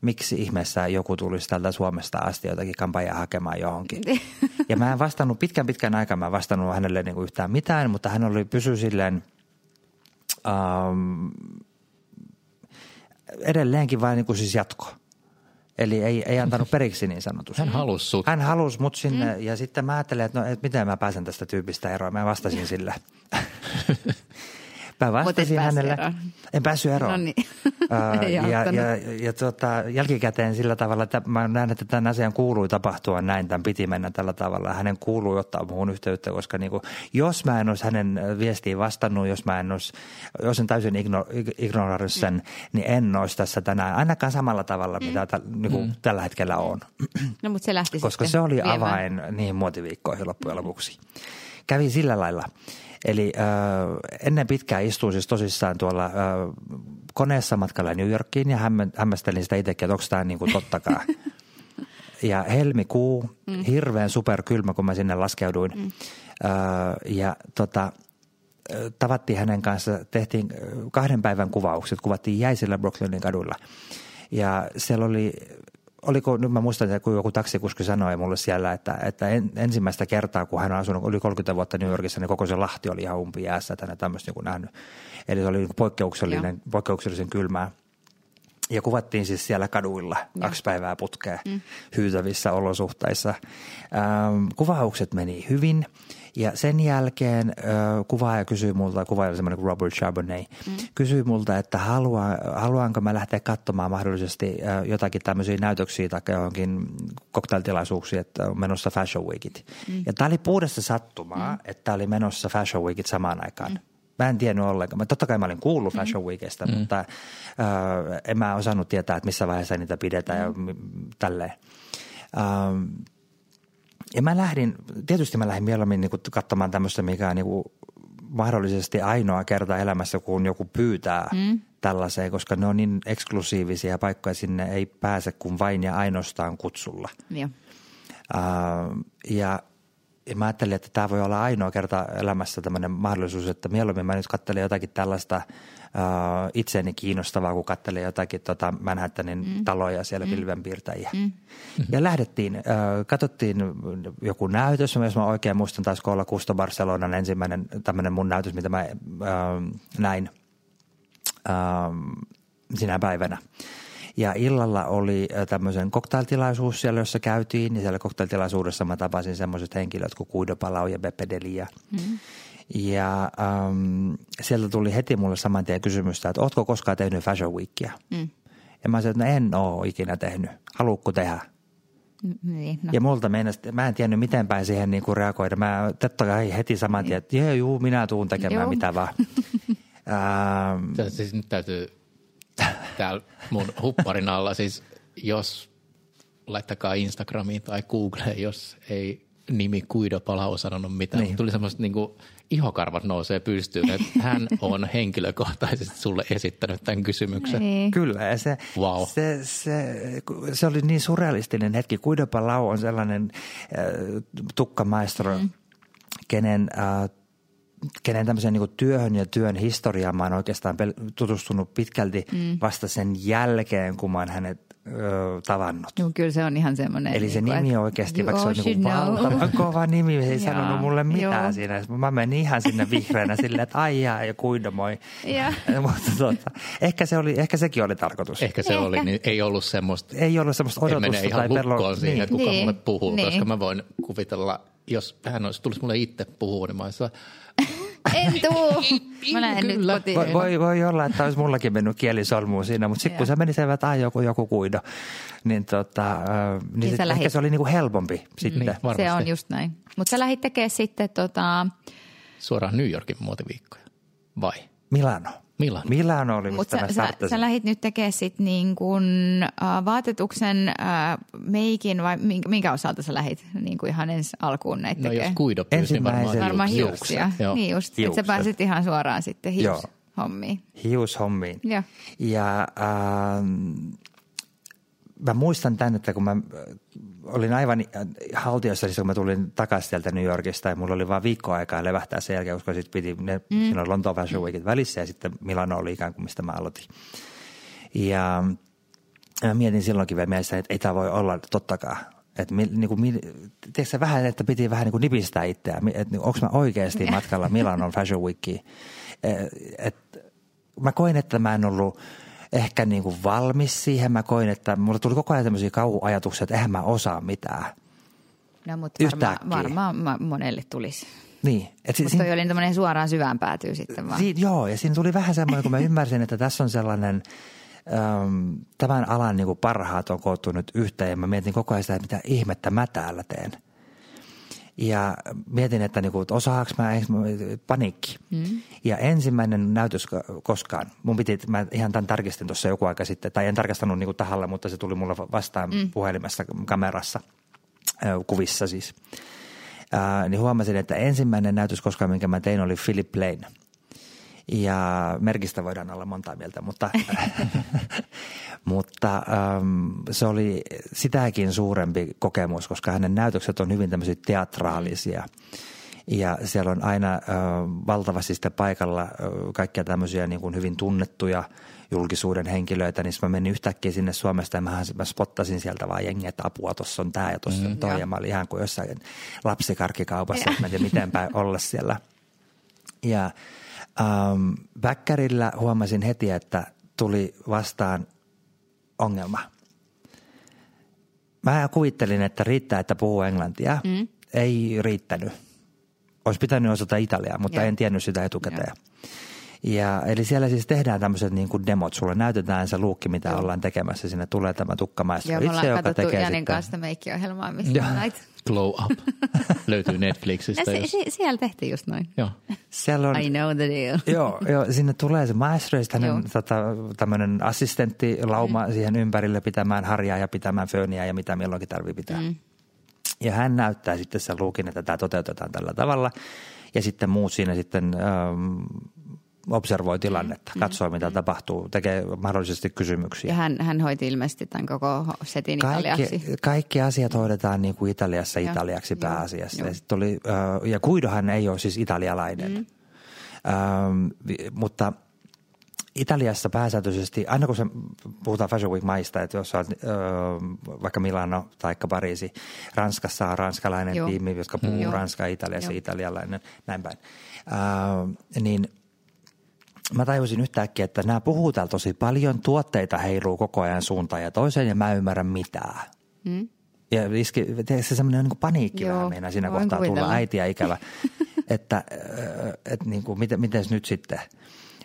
miksi ihmeessä joku tulisi täältä Suomesta asti jotakin kampanjaa hakemaan johonkin. ja mä en vastannut pitkän pitkän aikaa, mä en vastannut hänelle niin kuin yhtään mitään, mutta hän oli pysy silleen, um, edelleenkin vain niin kuin siis jatko. Eli ei, ei antanut periksi niin sanotusti. Hän halusi sut. Hän halusi mut sinne mm. ja sitten mä ajattelin, että no, et miten mä pääsen tästä tyypistä eroon. Mä vastasin sille. Mä vastasin hänelle. Eroon. En päässyt eroon. No niin. uh, ja, ja, ja, ja tuota, jälkikäteen sillä tavalla, että mä näen, että tämän asian kuului tapahtua näin, tämän piti mennä tällä tavalla. Hänen kuului ottaa muun yhteyttä, koska niin kuin, jos mä en olisi hänen viestiin vastannut, jos mä en olisi, jos en täysin igno, ignorannut sen, mm. niin en olisi tässä tänään ainakaan samalla tavalla, mm. mitä tä, niin kuin mm. tällä hetkellä on. No mutta se lähti Koska se oli viemään. avain niihin muotiviikkoihin loppujen lopuksi. Kävi sillä lailla, Eli äh, ennen pitkään istuin siis tosissaan tuolla äh, koneessa matkalla New Yorkiin ja hämmä, hämmästelin sitä itsekin, että onko tämä niin kuin tottakaan. ja helmikuu, mm. hirveän superkylmä, kun mä sinne laskeuduin. Mm. Äh, ja tota, tavattiin hänen kanssa, tehtiin kahden päivän kuvaukset, kuvattiin jäisillä Brooklynin kaduilla. Ja siellä oli oliko, nyt mä muistan, että kun joku taksikuski sanoi mulle siellä, että, että en, ensimmäistä kertaa, kun hän on asunut, oli 30 vuotta New Yorkissa, niin koko se Lahti oli ihan umpi jäässä, että hän tämmöistä niin nähnyt. Eli se oli niin poikkeuksellinen, poikkeuksellisen kylmää. Ja kuvattiin siis siellä kaduilla ja. kaksi päivää putkea mm. hyytävissä olosuhteissa. Ähm, kuvaukset meni hyvin ja sen jälkeen äh, kuvaaja kysyi multa, kuvaaja oli semmoinen kuin Robert Charbonnet, mm. kysyi multa, että halua, haluanko mä lähteä katsomaan mahdollisesti äh, jotakin tämmöisiä näytöksiä tai johonkin cocktailtilaisuuksia, että on menossa Fashion Weekit. Mm. Ja tämä oli puhdasta sattumaa, mm. että oli menossa Fashion Weekit samaan aikaan. Mm. Mä en tiennyt ollenkaan. Mä, totta kai mä olin kuullut mm. Fashion Weekistä, mm. mutta äh, en mä osannut tietää, että missä vaiheessa niitä pidetään mm. ja tälleen. Ja mä lähdin, tietysti mä lähdin mieluummin niin katsomaan tämmöistä, mikä on niin kuin mahdollisesti ainoa kerta elämässä, kun joku pyytää mm. tällaiseen, koska ne on niin eksklusiivisia paikkoja, sinne ei pääse kuin vain ja ainoastaan kutsulla. Ja, uh, ja ja mä ajattelin, että tämä voi olla ainoa kerta elämässä tämmöinen mahdollisuus, että mieluummin mä nyt katselen jotakin tällaista uh, itseäni kiinnostavaa, kun katselen jotakin tota Manhattanin mm. taloja siellä mm. pilvenpiirtäjiä. Mm. Ja lähdettiin, uh, katsottiin joku näytös, jos mä oikein muistan, taisi olla Kusto Barcelonan ensimmäinen tämmöinen mun näytös, mitä mä uh, näin uh, sinä päivänä. Ja illalla oli tämmöisen koktailtilaisuus siellä, jossa käytiin. Ja siellä koktailtilaisuudessa mä tapasin semmoiset henkilöt kuin Guido Palau ja Beppe Delia. Mm. Ja um, sieltä tuli heti mulle saman tien kysymystä, että ootko koskaan tehnyt Fashion Weekia? Mm. Ja mä sanoin, että no en ole ikinä tehnyt. Haluatko tehdä? Niin, no. Ja multa meinasi, mä en tiennyt miten päin siihen niin kuin reagoida. Mä totta kai heti saman tien, että juu, minä tuun tekemään joo. mitä vaan. ähm, siis nyt täytyy täällä mun hupparin alla, siis jos laittakaa Instagramiin tai Googleen, jos ei nimi Kuido Palau sanonut mitään. Niin. Tuli semmoista niin kuin, ihokarvat nousee pystyyn, että hän on henkilökohtaisesti sulle esittänyt tämän kysymyksen. Niin. Kyllä, ja se, wow. se, se, se, oli niin surrealistinen hetki. Kuido Palau on sellainen äh, tukkamaestro, mm. kenen äh, kenen tämmöiseen niin työhön ja työn historiaan mä oon oikeastaan tutustunut pitkälti mm. vasta sen jälkeen, kun mä oon hänet ö, tavannut. No, kyllä se on ihan semmoinen. Eli se niin kuin, nimi oikeasti, vaikka se on niin valtavan kova nimi, se ei sanonut mulle mitään joo. siinä. Mä menin ihan sinne vihreänä silleen, että ai jaa, ja kuido moi. Mutta tota, ehkä, se oli, ehkä sekin oli tarkoitus. Ehkä se Ehkä. oli, niin ei ollut semmoista, Ei ollut semmoista en mene odotusta ihan tai pelon. lukkoon siihen, että kuka Niin. mulle puhuu, Niin. koska mä voin kuvitella, jos hän olisi, tulisi mulle itse puhua, niin mä olisin, En tuu. Mä lähden nyt Kyllä. kotiin. Voi, voi, voi olla, että olisi mullakin mennyt kieli solmuun siinä, mutta sitten kun meni selvä, että ai, joku, joku kuido, niin, tota, äh, niin, Niin sit sä ehkä lähit- se oli niinku helpompi sitten. niin, varmasti. Se on just näin. Mutta sä lähdit tekemään sitten tota, suoraan New Yorkin muotiviikkoja. Vai? Milano. Milano. Milano oli, Mutta sä, sä, sä lähdit nyt tekemään sit niin kuin, äh, vaatetuksen, äh, meikin vai minkä, minkä osalta sä lähit niin kuin ihan ensi alkuun näitä No jos tekemään? kuido pyysi, niin varmaan, Varmaan hiukset. hiuksia. Joo. Niin just, että sä pääsit ihan suoraan sitten Joo. hiushommiin. hiushommiin. Joo. Ja ähm, mä muistan tämän, että kun mä äh, olin aivan äh, haltiossa, siis kun mä tulin takaisin sieltä New Yorkista ja mulla oli vain viikko aikaa levähtää sen jälkeen, koska sitten piti, ne, mm. siinä oli Lontoon Fashion Weekit välissä ja sitten Milano oli ikään kuin mistä mä aloitin. Ja mä mietin silloinkin vielä mielessä, että ei tämä voi olla tottakaan. Että niin kuin, tiedätkö, vähän, että piti vähän niin kuin nipistää itseään, että onko mä oikeasti matkalla Milanon Fashion Weekiin. Eh, Et, mä koin, että mä en ollut ehkä niin kuin valmis siihen. Mä koin, että mulla tuli koko ajan tämmöisiä kauhuajatuksia, että eihän mä osaa mitään. No mutta varmaan, Yhtäkkiä. varmaan ma- monelle tulisi. Niin. Et si- Mutta siinä- toi oli tämmöinen suoraan syvään päätyy sitten vaan. Si- joo, ja siinä tuli vähän semmoinen, kun mä ymmärsin, että tässä on sellainen, äm, tämän alan niin kuin parhaat on koottu nyt yhteen, ja mä mietin koko ajan sitä, että mitä ihmettä mä täällä teen. Ja mietin, että niinku, että osaaks mä, paniikki. Mm. Ja ensimmäinen näytös ko- koskaan, mun piti, mä ihan tämän tarkistin tuossa joku aika sitten, tai en tarkastanut niinku tahalla, mutta se tuli mulle vastaan mm. puhelimessa, kamerassa, kuvissa siis. Ää, niin huomasin, että ensimmäinen näytös koskaan, minkä mä tein, oli Philip Plain. Ja merkistä voidaan olla monta mieltä, mutta, mutta äm, se oli sitäkin suurempi kokemus, koska hänen näytökset on hyvin tämmöisiä teatraalisia. Ja siellä on aina äh, valtavasti sitten paikalla äh, kaikkia tämmöisiä niin kuin hyvin tunnettuja julkisuuden henkilöitä, niin mä menin yhtäkkiä sinne Suomesta ja mä, mä spottasin sieltä vaan jengiä, että apua, tuossa on tämä ja tuossa on toi. Joo. Ja mä olin ihan kuin jossain lapsikarkkikaupassa, että mä en tiedä miten päin olla siellä. Ja ähm, Bäkkärillä huomasin heti, että tuli vastaan ongelma. Mä kuvittelin, että riittää, että puhuu englantia. Mm. Ei riittänyt. Olisi pitänyt osata italiaa, mutta Joo. en tiennyt sitä etukäteen. Ja, eli siellä siis tehdään tämmöiset niin kuin demot. Sulle näytetään se luukki, mitä Joo. ollaan tekemässä. Sinne tulee tämä tukkamaestro Joo, itse, ollaan joka tekee Janin sitten... kanssa meikkiohjelmaa, missä. Glow Up löytyy Ja Netflixistä. se, Jos, se, siellä tehtiin just noin. joo. Siellä on, I know the deal. Joo, joo, sinne tulee se maestro ja hänen tota, tämmöinen assistentti lauma mm. siihen ympärille pitämään harjaa ja pitämään fööniä ja mitä milloinkin tarvii pitää. Mm. Ja hän näyttää sitten sen luukin, että tämä toteutetaan tällä tavalla. Ja sitten muut siinä sitten ähm, observoi tilannetta, mm. katsoo mitä mm. tapahtuu, tekee mahdollisesti kysymyksiä. Ja hän, hän hoiti ilmeisesti tämän koko setin Kaikki, italiaksi. kaikki asiat hoidetaan niin kuin Italiassa Joo, italiaksi joo, pääasiassa. joo. Ja, sit oli, äh, ja Kuidohan ei ole siis italialainen, mm. ähm, mutta Italiassa pääsääntöisesti, aina kun se puhutaan Fashion Week maista, että jos on äh, vaikka Milano tai Pariisi, Ranskassa on ranskalainen Joo. tiimi, jotka puhuu Joo. ranskaa, Italiassa Joo. italialainen, näin päin. Äh, niin mä tajusin yhtäkkiä, että nämä puhuu täällä tosi paljon, tuotteita heiluu koko ajan suuntaan ja toiseen ja mä en ymmärrä mitään. Mm. Ja iski, se semmoinen niin paniikki Joo, vähän meinaa siinä kohtaa tulla kuvitella. äitiä ikävä, että et niin kuin, miten, miten nyt sitten.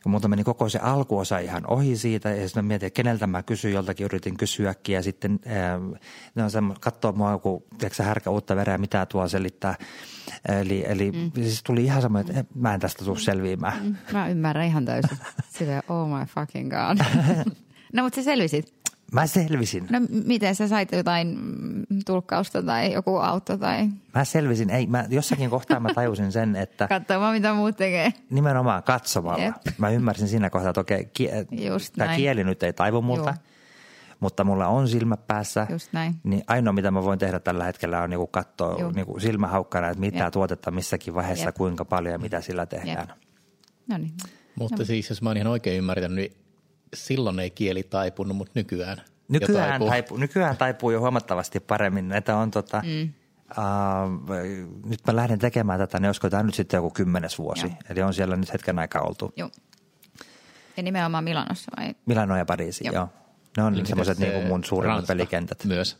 Ja multa meni koko se alkuosa ihan ohi siitä ja sitten mä mietin, että keneltä mä kysyin, joltakin yritin kysyäkin ja sitten ää, ne on semmo, katsoo mua kun tiedätkö, härkä uutta verää, mitä tuo selittää. Eli, eli mm. siis tuli ihan semmoinen, että mä en tästä tule selviämään. Mm, Mä ymmärrän ihan täysin. Sitä oh my fucking god. no mutta sä selvisit. Mä selvisin. No miten sä sait jotain mm, tulkkausta tai joku auto tai Mä selvisin. Ei, mä jossakin kohtaa mä tajusin sen, että katsomaan mitä muut tekee. nimenomaan katsomalla. Jep. Mä ymmärsin siinä kohtaa, että okei, Just tämä kieli nyt ei taivu multa, mutta mulla on silmät päässä. Just näin. Niin ainoa, mitä mä voin tehdä tällä hetkellä on niinku katsoa niinku silmähaukkana, että mitä Jep. tuotetta missäkin vaiheessa, Jep. kuinka paljon ja mitä sillä tehdään. Jep. No niin. Mutta siis jos mä oon ihan oikein ymmärtänyt, niin silloin ei kieli taipunut, mutta nykyään Nykyään, taipuu. nykyään taipuu jo huomattavasti paremmin. Että on tota, mm. uh, nyt mä lähden tekemään tätä, niin olisiko tämä nyt sitten joku kymmenes vuosi. Joo. Eli on siellä nyt hetken aikaa oltu. Joo. Ja nimenomaan Milanossa vai? Milano ja Pariisi, joo. Joo. Ne on Niin semmoiset se niinku mun suurimmat Ranska pelikentät. Myös.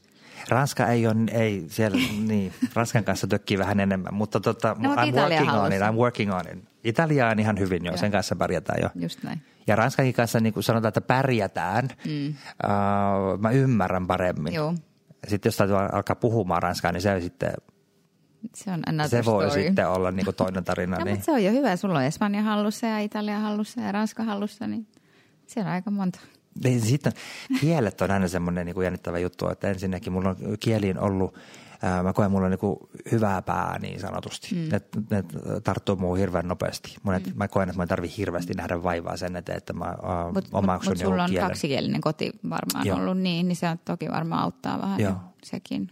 Ranska ei ole, ei siellä, niin, Ranskan kanssa tökkii vähän enemmän, mutta tota, No, I'm Italia working on it. I'm working on it. Italia on ihan hyvin jo, Joo. sen kanssa pärjätään jo. Just näin. Ja Ranskankin kanssa niin kuin sanotaan, että pärjätään, mm. uh, mä ymmärrän paremmin. Joo. Sitten jos täytyy alkaa puhumaan ranskaa, niin se, sitten, Se on se voi story. sitten olla niin kuin toinen tarina. No, niin. mutta se on jo hyvä. Sulla on Espanja hallussa ja Italia hallussa ja Ranska hallussa, niin siellä on aika monta. Niin, Sitten kielet on aina semmoinen niin kuin jännittävä juttu, että ensinnäkin mulla on kieliin ollut, ää, mä koen mulla on niin kuin hyvää pää niin sanotusti. Mm. Ne, ne tarttuu muuhun hirveän nopeasti. Mun, mm. Mä koen, että mä en tarvi hirveästi nähdä vaivaa sen eteen, että mä ää, Mutta mut, omaksun mut sulla on kielen. kaksikielinen koti varmaan Joo. ollut niin, niin se on toki varmaan auttaa vähän Joo. jo sekin.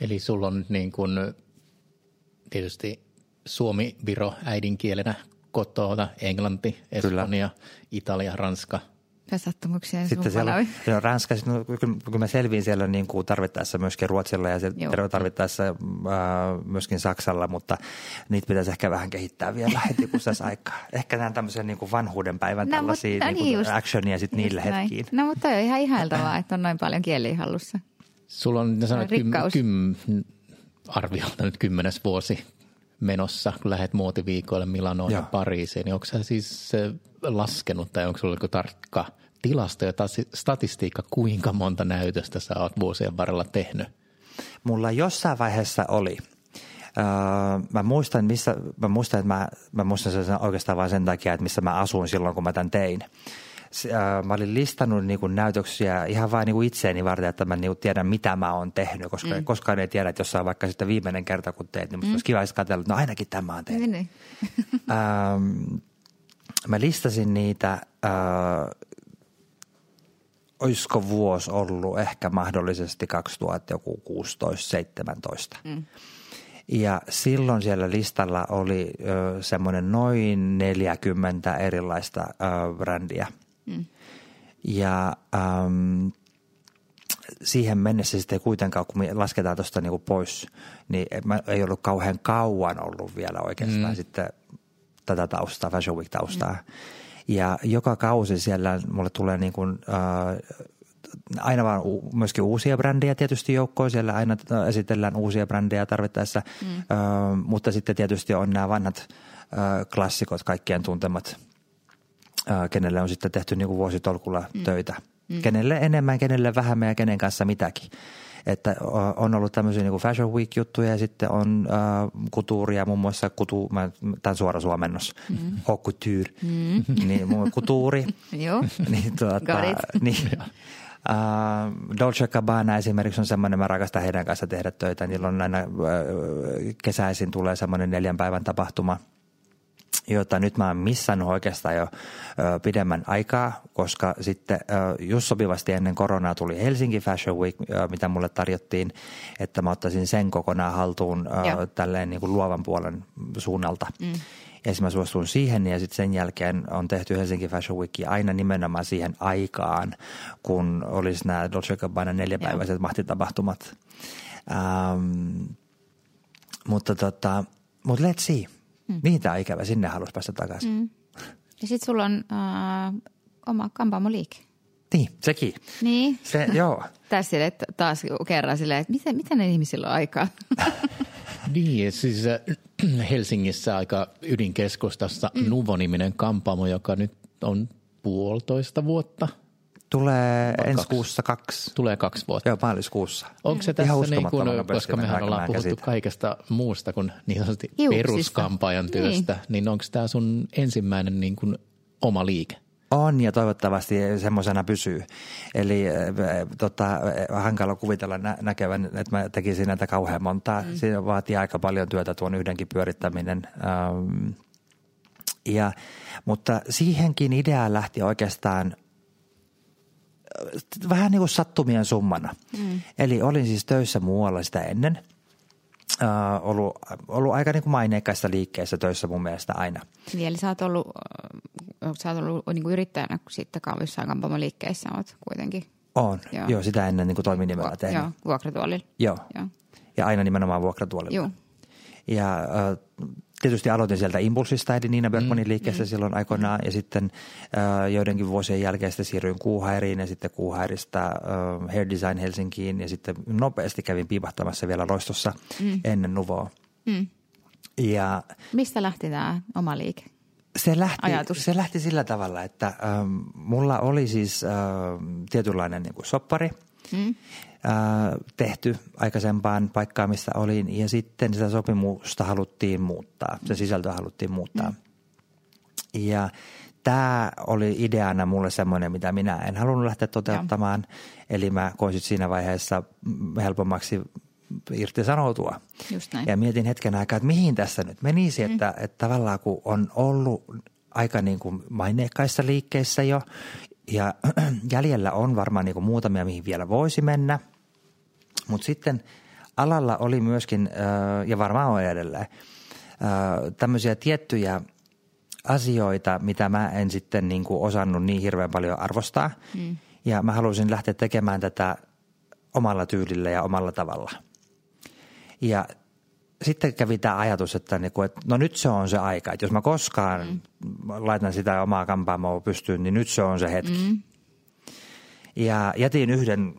Eli sulla on nyt niin kuin tietysti suomi, viro äidinkielenä kotona, englanti, espanja, italia, ranska. Sattumuksia Sitten siellä on, siellä on Ranska, sitten no, kun, kun mä selviin siellä niin kuin tarvittaessa myöskin Ruotsilla ja se, Joo. tarvittaessa ää, myöskin Saksalla, mutta niitä pitäisi ehkä vähän kehittää vielä heti, kun saisi aikaa. Ehkä nämä tämmöisen niin kuin vanhuuden päivän No, tällaisia mutta- niin niin kuin just. actionia sitten niille näin. hetkiin. No mutta on ihan ihailtavaa, että on noin paljon kieliä hallussa. Sulla on, sanoit, kym, kym, arviolta nyt kymmenes vuosi menossa, kun lähdet muotiviikoille Milanoon ja Joo. Pariisiin. Niin onko sä siis laskenut tai onko sulla joku tarkka tilasto ja statistiikka, kuinka monta näytöstä sä oot vuosien varrella tehnyt? Mulla jossain vaiheessa oli. Öö, mä muistan, missä, mä muistan, että mä, mä muistan sen oikeastaan vain sen takia, että missä mä asuin silloin, kun mä tämän tein. Öö, Mä olin listannut niin kuin näytöksiä ihan vain niin kuin itseäni varten, että mä niin kuin tiedän, mitä mä oon tehnyt, koska mm. koskaan ei tiedä, että jos on vaikka sitten viimeinen kerta, kun teet, niin mm. olisi kiva katsella, että no ainakin tämä on tehnyt. Niin, niin. Ähm, mä listasin niitä, äh, olisiko vuosi ollut ehkä mahdollisesti 2016-17. Mm. Ja silloin siellä listalla oli ö, semmoinen noin 40 erilaista ö, brändiä. Mm. Ja äm, siihen mennessä sitten kuitenkaan, kun me lasketaan tuosta niinku pois, niin mä ei ollut kauhean kauan ollut vielä oikeastaan mm. sitten tätä taustaa, Fashion Week-taustaa. Mm. Ja joka kausi siellä mulle tulee niin kuin, äh, aina vaan u- myöskin uusia brändejä tietysti joukkoon. Siellä aina äh, esitellään uusia brändejä tarvittaessa, mm. äh, mutta sitten tietysti on nämä vanhat äh, klassikot, kaikkien tuntemat, kenelle on sitten tehty niin kuin vuositolkulla mm. töitä. Mm. Kenelle enemmän, kenelle vähemmän ja kenen kanssa mitäkin. Että on ollut tämmöisiä niin kuin Fashion Week-juttuja ja sitten on äh, kutuuria, muun muassa kutu, mä, tämä on suora suomennos, mm. haute couture, mm. niin kutuuri. Joo. niin, tuota, niin, Uh, Dolce Gabbana esimerkiksi on semmoinen, mä rakastan heidän kanssa tehdä töitä. Niillä on aina uh, kesäisin tulee semmoinen neljän päivän tapahtuma, jota nyt mä oon missannut oikeastaan jo ö, pidemmän aikaa, koska sitten ö, just sopivasti ennen koronaa tuli Helsinki Fashion Week, ö, mitä mulle tarjottiin, että mä ottaisin sen kokonaan haltuun Joo. ö, tälleen niin kuin luovan puolen suunnalta. Mm. Ja mä suostuin siihen ja sitten sen jälkeen on tehty Helsinki Fashion Week aina nimenomaan siihen aikaan, kun olisi nämä Dolce Gabbana neljäpäiväiset mahtitapahtumat. Ähm, mutta tota, mutta let's see. Mm. Mihin tämä ikävä sinne halusi päästä takaisin? Mm. Ja sitten sulla on äh, oma kampaamoliike. Niin, sekin. Niin. Se, joo. Tässä sille, että taas kerran silleen, että miten, miten ne ihmisillä on aikaa? Niin, siis äh, Helsingissä aika ydinkeskustassa mm. Nuvo-niminen kampaamo, joka nyt on puolitoista vuotta. Tulee ensi kaksi. kuussa kaksi. Tulee kaksi vuotta. Joo, maaliskuussa. Onko se tässä niin kuin, koska mehän ollaan puhuttu käsitä. kaikesta muusta kuin niin sanotusti peruskampaajan työstä, niin, niin onko tämä sun ensimmäinen niin kuin oma liike? On ja toivottavasti semmoisena pysyy. Eli äh, tota, äh, hankala kuvitella nä- näkevän, että mä tekisin näitä kauhean montaa. Mm. Siinä vaatii aika paljon työtä tuon yhdenkin pyörittäminen. Ähm, ja, mutta siihenkin idea lähti oikeastaan vähän niin kuin sattumien summana. Mm. Eli olin siis töissä muualla sitä ennen. Äh, ollut, ollut aika niin kuin maineikkaissa liikkeessä töissä mun mielestä aina. Niin, eli sä oot ollut, äh, sä oot ollut niin kuin yrittäjänä sitten jossain kampaamoliikkeissä oot kuitenkin. On, joo, joo sitä ennen niin kuin toiminimellä tehnyt. Joo, vuokratuolilla. Joo. joo, ja aina nimenomaan vuokratuolilla. Joo. Ja äh, tietysti aloitin sieltä Impulsista, eli Niina Bergmanin mm, liikkeestä mm, silloin aikoinaan, ja sitten äh, joidenkin vuosien jälkeen sitten siirryin Kuuhairiin, ja sitten Kuuhairista äh, Hair Design Helsinkiin, ja sitten nopeasti kävin piipahtamassa vielä loistossa mm. ennen Nuvoa. Mm. Ja, Mistä lähti tämä oma liike? Se lähti, Ajatus. se lähti sillä tavalla, että ähm, mulla oli siis äh, tietynlainen niin kuin soppari – mm. Tehty aikaisempaan paikkaan, missä olin. Ja sitten sitä sopimusta haluttiin muuttaa, se sisältö haluttiin muuttaa. Mm. Ja tämä oli ideana mulle semmoinen, mitä minä en halunnut lähteä toteuttamaan. Ja. Eli mä koin siinä vaiheessa helpommaksi irtisanoutua. Just näin. Ja mietin hetken aikaa, että mihin tässä nyt menisi, mm. että, että tavallaan kun on ollut aika niin kuin maineikkaissa liikkeissä jo ja jäljellä on varmaan niin muutamia, mihin vielä voisi mennä. Mutta sitten alalla oli myöskin, ja varmaan on edelleen, tämmöisiä tiettyjä asioita, mitä mä en sitten niin kuin osannut niin hirveän paljon arvostaa. Mm. Ja mä halusin lähteä tekemään tätä omalla tyylillä ja omalla tavalla. Ja sitten kävi tämä ajatus, että, niinku, että no nyt se on se aika. Että jos mä koskaan mm. laitan sitä omaa kampaamoa pystyyn, niin nyt se on se hetki. Mm. Ja jätin yhden,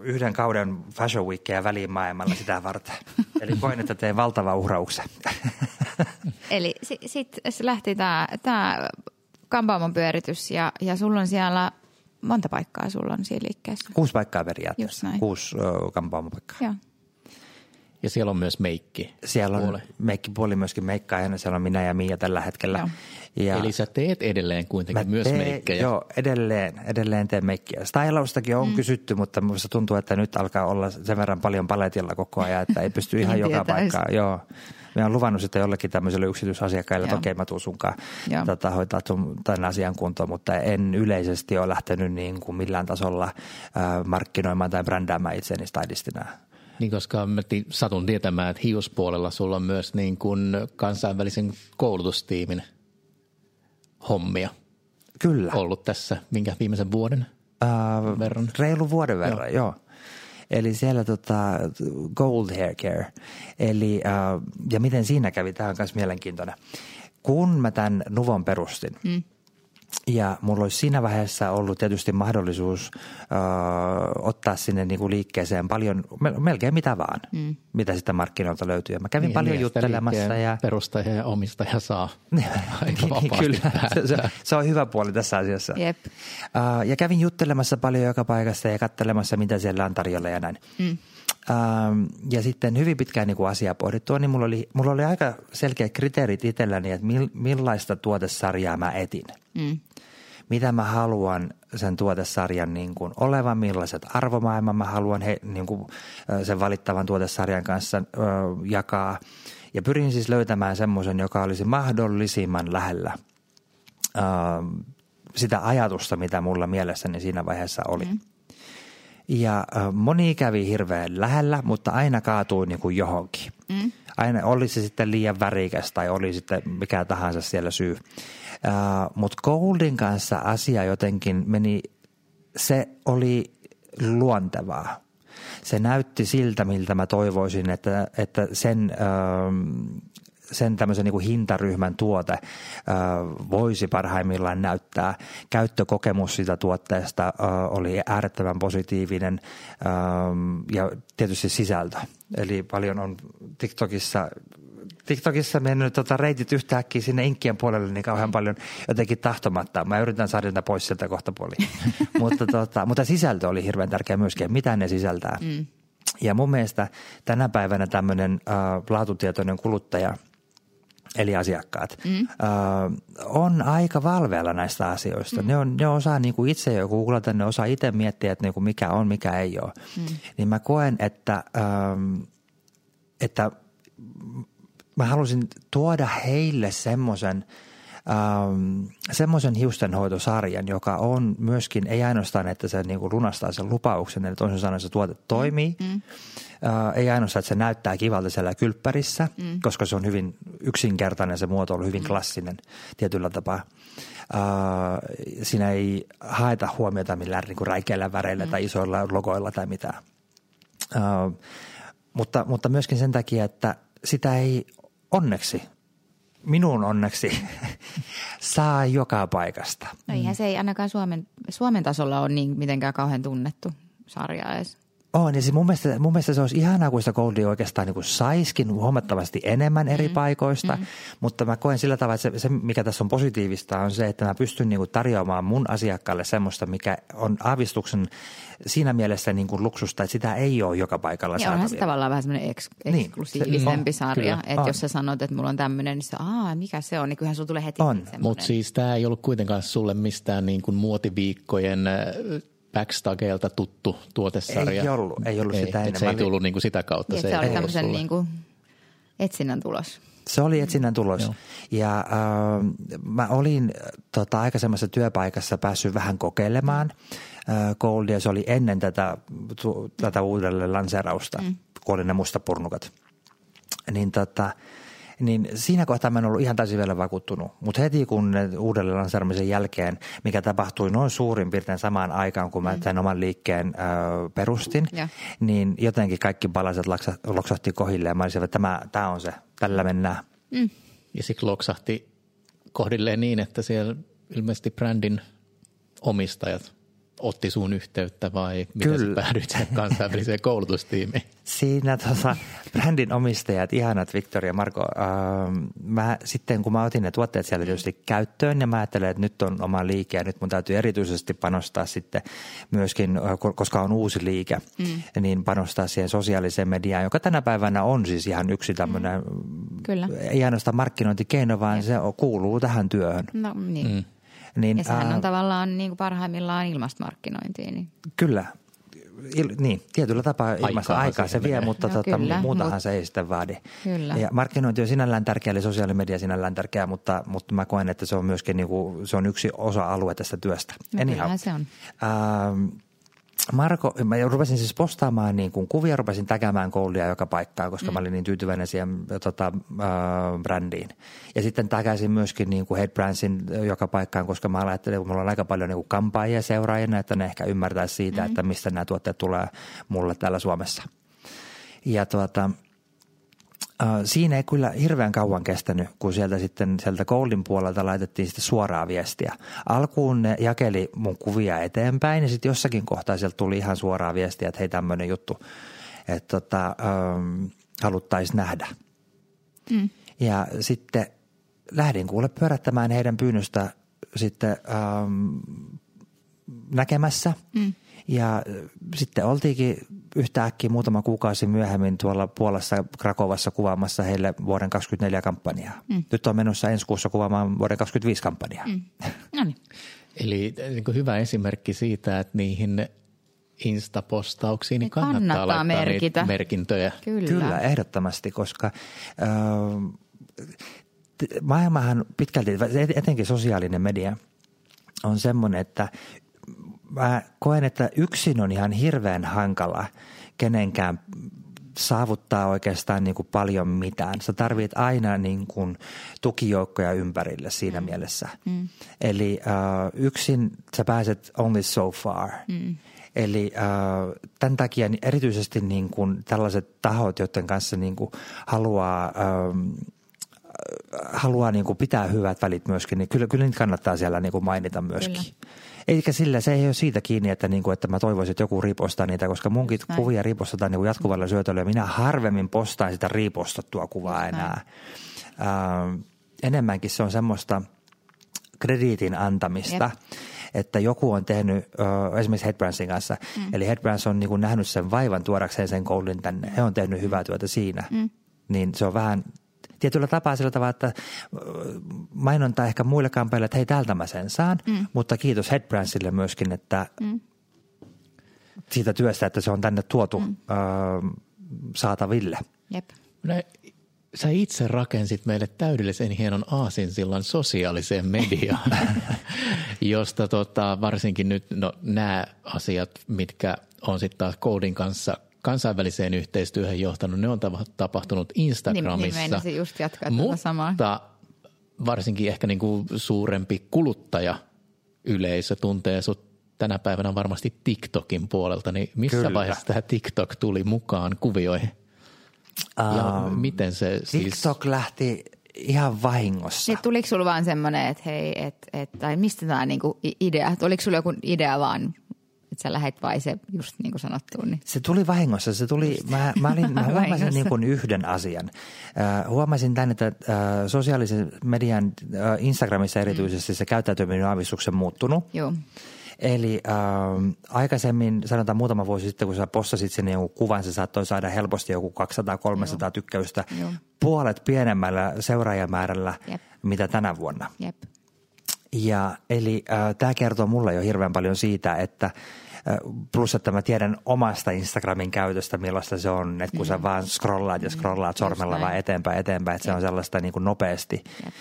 yhden kauden Fashion Weekia väliin maailmalla sitä varten. Eli koin, että teen valtava uhrauksen. Eli sitten sit lähti tämä kampaamon pyöritys ja, ja sulla on siellä monta paikkaa sulla on siinä liikkeessä? Kuusi paikkaa periaatteessa. Kuusi kampaamopaikkaa. Joo. Ja siellä on myös meikki. Siellä on puoli. meikkipuoli myöskin meikkaajana. Siellä on minä ja Mia tällä hetkellä. Ja Eli sä teet edelleen kuitenkin myös teen, meikkejä. Joo, edelleen, edelleen teen meikkiä. Stylaustakin on mm. kysytty, mutta minusta tuntuu, että nyt alkaa olla sen verran paljon paletilla koko ajan, että ei pysty ihan joka paikkaan. Joo. Mä oon luvannut sitten jollekin tämmöiselle yksityisasiakkaille, että okei mä tuun sunkaan tota, hoitaa tämän asian kuntoon, mutta en yleisesti ole lähtenyt niin kuin millään tasolla äh, markkinoimaan tai brändäämään itseäni stylistina. Niin, koska mä satun tietämään, että hiuspuolella sulla on myös niin kuin kansainvälisen koulutustiimin hommia. Kyllä. Ollut tässä minkä viimeisen vuoden uh, verran? Reilu vuoden verran, joo. joo. Eli siellä tota, Gold Hair Care. Eli, uh, ja miten siinä kävi, tämä on myös mielenkiintoinen. Kun mä tämän Nuvon perustin, mm ja mulla olisi siinä vaiheessa ollut tietysti mahdollisuus ö, ottaa sinne niin kuin liikkeeseen paljon, melkein mitä vaan, mm. mitä sitä markkinoilta löytyy. Ja mä kävin niin, paljon niin, juttelemassa. Ja... Perustaja ja omistaja saa aika niin, kyllä. Se, se, se on hyvä puoli tässä asiassa. Jep. Uh, ja kävin juttelemassa paljon joka paikassa ja katselemassa, mitä siellä on tarjolla ja näin. Mm. Ähm, ja sitten hyvin pitkään niin kuin asiaa pohdittua, niin mulla oli, mulla oli aika selkeät kriteerit itselläni, että millaista tuotesarjaa mä etin. Mm. Mitä mä haluan sen tuotesarjan niin kuin olevan, millaiset arvomaailman mä haluan he, niin kuin, sen valittavan tuotesarjan kanssa ö, jakaa. Ja pyrin siis löytämään semmoisen, joka olisi mahdollisimman lähellä ö, sitä ajatusta, mitä mulla mielessäni siinä vaiheessa oli. Mm. Ja moni kävi hirveän lähellä, mutta aina kaatui niin kuin johonkin. Mm. Aina oli se sitten liian värikäs tai oli sitten mikä tahansa siellä syy. Uh, Mutta Goldin kanssa asia jotenkin meni, se oli luontevaa. Se näytti siltä, miltä mä toivoisin, että, että sen, uh, sen tämmöisen niin kuin hintaryhmän tuote ö, voisi parhaimmillaan näyttää. Käyttökokemus sitä tuotteesta ö, oli äärettömän positiivinen ö, ja tietysti sisältö. Eli paljon on TikTokissa TikTokissa mennyt tota reitit yhtäkkiä sinne inkkien puolelle niin kauhean paljon jotenkin tahtomatta. Mä yritän saada niitä pois sieltä kohta puoliin. mutta, tota, mutta sisältö oli hirveän tärkeä myöskin, mitä ne sisältää. Mm. Ja mun mielestä tänä päivänä tämmöinen äh, laatutietoinen kuluttaja – eli asiakkaat, mm. ö, on aika valveella näistä asioista. Mm. Ne, on, ne osaa niin kuin itse jo googlata, ne osaa itse miettiä, että niin kuin mikä on, mikä ei ole. Mm. Niin mä koen, että, ö, että mä halusin tuoda heille semmoisen ähm, semmoisen hiustenhoitosarjan, joka on myöskin, ei ainoastaan, että se niin kuin lunastaa sen lupauksen, eli toisin sanoen se tuote toimii, mm. äh, ei ainoastaan, että se näyttää kivalta siellä kylppärissä, mm. koska se on hyvin yksinkertainen, se muoto on hyvin mm. klassinen tietyllä tapaa. Äh, siinä ei haeta huomiota millään niin kuin räikeillä väreillä mm. tai isoilla logoilla tai mitään. Äh, mutta, mutta myöskin sen takia, että sitä ei onneksi minun onneksi saa joka paikasta. No eihän se ei ainakaan Suomen, Suomen tasolla ole niin mitenkään kauhean tunnettu sarja edes. On, ja siis mun mielestä, mun mielestä se olisi ihanaa, kun sitä Goldia oikeastaan niin kuin saiskin huomattavasti enemmän eri mm. paikoista, mm. mutta mä koen sillä tavalla, että se, se, mikä tässä on positiivista, on se, että mä pystyn niin kuin tarjoamaan mun asiakkaalle semmoista, mikä on aavistuksen siinä mielessä niin kuin luksusta, että sitä ei ole joka paikalla ja onhan se tavallaan vähän semmoinen eks, eksklusiivisempi niin, sarja, kyllä, että on. jos sä sanot, että mulla on tämmöinen, niin se, Aa, mikä se on, niin kyllähän sulla tulee heti On, mutta siis tämä ei ollut kuitenkaan sulle mistään niin kuin muotiviikkojen backstageilta tuttu tuotesarja. Ei ollut, ei ollut ei, sitä ennen. Se ei tullut niin kuin sitä kautta. Niin, se, se oli tämmöisen niin kuin etsinnän tulos. Se oli etsinnän tulos. Joo. Ja äh, mä olin tota, aikaisemmassa työpaikassa päässyt vähän kokeilemaan äh, Goldia. Se oli ennen tätä, tu, tätä uudelleen lanseerausta, mm. kun oli ne mustapurnukat. Niin tota, niin siinä kohtaa mä en ollut ihan täysin vielä vakuuttunut. Mutta heti kun uudelleen lanseeramisen jälkeen, mikä tapahtui noin suurin piirtein samaan aikaan, kun mä mm. tämän oman liikkeen ö, perustin, ja. niin jotenkin kaikki palaset loksahti kohille ja mä olisin, että tämä, tämä on se, tällä mennään. Mm. Ja sitten loksahti kohdilleen niin, että siellä ilmeisesti brändin omistajat otti sun yhteyttä vai miten Kyllä. sä päädyit sen kansainväliseen koulutustiimiin? Siinä tota, brändin omistajat, ihanat Victor ja Marko, äh, mä sitten kun mä otin ne tuotteet siellä tietysti käyttöön ja mä ajattelen, että nyt on oma liike ja nyt mun täytyy erityisesti panostaa sitten myöskin, äh, koska on uusi liike, mm. niin panostaa siihen sosiaaliseen mediaan, joka tänä päivänä on siis ihan yksi tämmöinen, mm. Kyllä. ei ainoastaan markkinointikeino, vaan ja. se kuuluu tähän työhön. No niin. Mm. Niin, ja sehän ää, on tavallaan niin kuin parhaimmillaan ilmastomarkkinointiin. Niin. Kyllä, Il, niin, tietyllä tapaa aikaa, aikaa se, se vie, mutta no, tota, kyllä, muutahan mut, se ei sitten vaadi. Kyllä. Ja markkinointi on sinällään tärkeä, eli sosiaalimedia sinällään tärkeä, mutta, mutta mä koen, että se on myöskin niin kuin, se on yksi osa-alue tästä työstä. No, Anyhow, se on. Ähm, Marko, mä rupesin siis postaamaan niin kuin kuvia, rupesin täkämään koulia joka paikkaan, koska mm. mä olin niin tyytyväinen siihen tota, äh, brändiin. Ja sitten täkäsin myöskin niin kuin Head Brandsin joka paikkaan, koska mä ajattelin, että mulla on aika paljon niin kuin kampaajia seuraajina, että ne ehkä ymmärtäisi siitä, mm. että mistä nämä tuotteet tulee mulle täällä Suomessa. Ja tuota, Äh, siinä ei kyllä hirveän kauan kestänyt, kun sieltä sitten sieltä Goldin puolelta laitettiin sitten suoraa viestiä. Alkuun ne jakeli mun kuvia eteenpäin ja sitten jossakin kohtaa sieltä tuli ihan suoraa viestiä, että hei tämmöinen juttu, että tota, ähm, haluttaisiin nähdä. Mm. Ja sitten lähdin kuule pyörättämään heidän pyynnöstä sitten ähm, näkemässä. Mm. Ja sitten oltiinkin yhtäkkiä muutama kuukausi myöhemmin tuolla Puolassa Krakovassa kuvaamassa heille vuoden 2024 kampanjaa. Mm. Nyt on menossa ensi kuussa kuvaamaan vuoden 2025 kampanjaa. Mm. No niin. Eli niin hyvä esimerkki siitä, että niihin Insta-postauksiin niin kannattaa, kannattaa laittaa merkitä. merkintöjä. Kyllä. Kyllä, ehdottomasti, koska äh, maailmahan pitkälti, etenkin sosiaalinen media, on semmoinen, että mä koen, että yksin on ihan hirveän hankala kenenkään saavuttaa oikeastaan niin kuin paljon mitään. Sä tarvit aina niin kuin tukijoukkoja ympärille siinä mm. mielessä. Mm. Eli uh, yksin sä pääset only so far. Mm. Eli uh, tämän takia erityisesti niin kuin tällaiset tahot, joiden kanssa niin kuin haluaa, um, haluaa niin kuin pitää hyvät välit myöskin, niin kyllä, kyllä niitä kannattaa siellä niin kuin mainita myöskin. Kyllä. Eikä sillä, se ei ole siitä kiinni, että, niin kuin, että mä toivoisin, että joku ripostaa niitä, koska munkin Näin. kuvia ripostetaan niin kuin jatkuvalla syötöllä ja minä harvemmin postaan sitä ripostattua kuvaa enää. Äh, enemmänkin se on semmoista krediitin antamista. Jep että joku on tehnyt uh, esimerkiksi Headbrandsin kanssa. Mm. Eli Headbrands on niin kuin nähnyt sen vaivan tuodakseen sen koulun tänne. He on tehnyt hyvää työtä siinä. Mm. Niin se on vähän tietyllä tapaa sillä tavalla, että mainonta ehkä muille kampeille, että hei täältä mä sen saan, mm. mutta kiitos Headbrandsille myöskin, että mm. siitä työstä, että se on tänne tuotu mm. ö, saataville. Jep. No, sä itse rakensit meille täydellisen hienon aasinsillan sosiaaliseen mediaan, josta tota, varsinkin nyt no, nämä asiat, mitkä on sitten taas koodin kanssa kansainväliseen yhteistyöhön johtanut, ne on tapahtunut Instagramissa. Niin, niin just jatkaa mutta samaa. varsinkin ehkä niin kuin suurempi kuluttaja yleisö tuntee sut tänä päivänä varmasti TikTokin puolelta, niin missä Kyllä. vaiheessa tämä TikTok tuli mukaan kuvioihin? Ja um, miten se siis... TikTok lähti ihan vahingossa. Niin, tuliko sulla vaan semmoinen, että hei, et, et, tai mistä tämä niinku idea, oliko sulla joku idea vaan, että sä lähet vai se just niin kuin sanottu? Niin. Se tuli vahingossa. Se tuli, mä, mä, olin, mä huomasin niin kuin yhden asian. Uh, huomasin tämän, että uh, sosiaalisen median uh, Instagramissa erityisesti mm. se käyttäytyminen on aavistuksen muuttunut. Joo. Eli äh, aikaisemmin, sanotaan muutama vuosi sitten, kun sä postasit sinne jonkun kuvan, se saattoi saada helposti joku 200-300 Joo. tykkäystä. Joo. Puolet pienemmällä seuraajamäärällä, Jep. mitä tänä vuonna. Jep. Ja eli äh, tämä kertoo mulle jo hirveän paljon siitä, että – Plus, että mä tiedän omasta Instagramin käytöstä, millaista se on, että kun mm. sä vaan scrollaat ja scrollaat mm. sormella vaan eteenpäin, eteenpäin, että Jep. se on sellaista niin kuin nopeasti. Jep.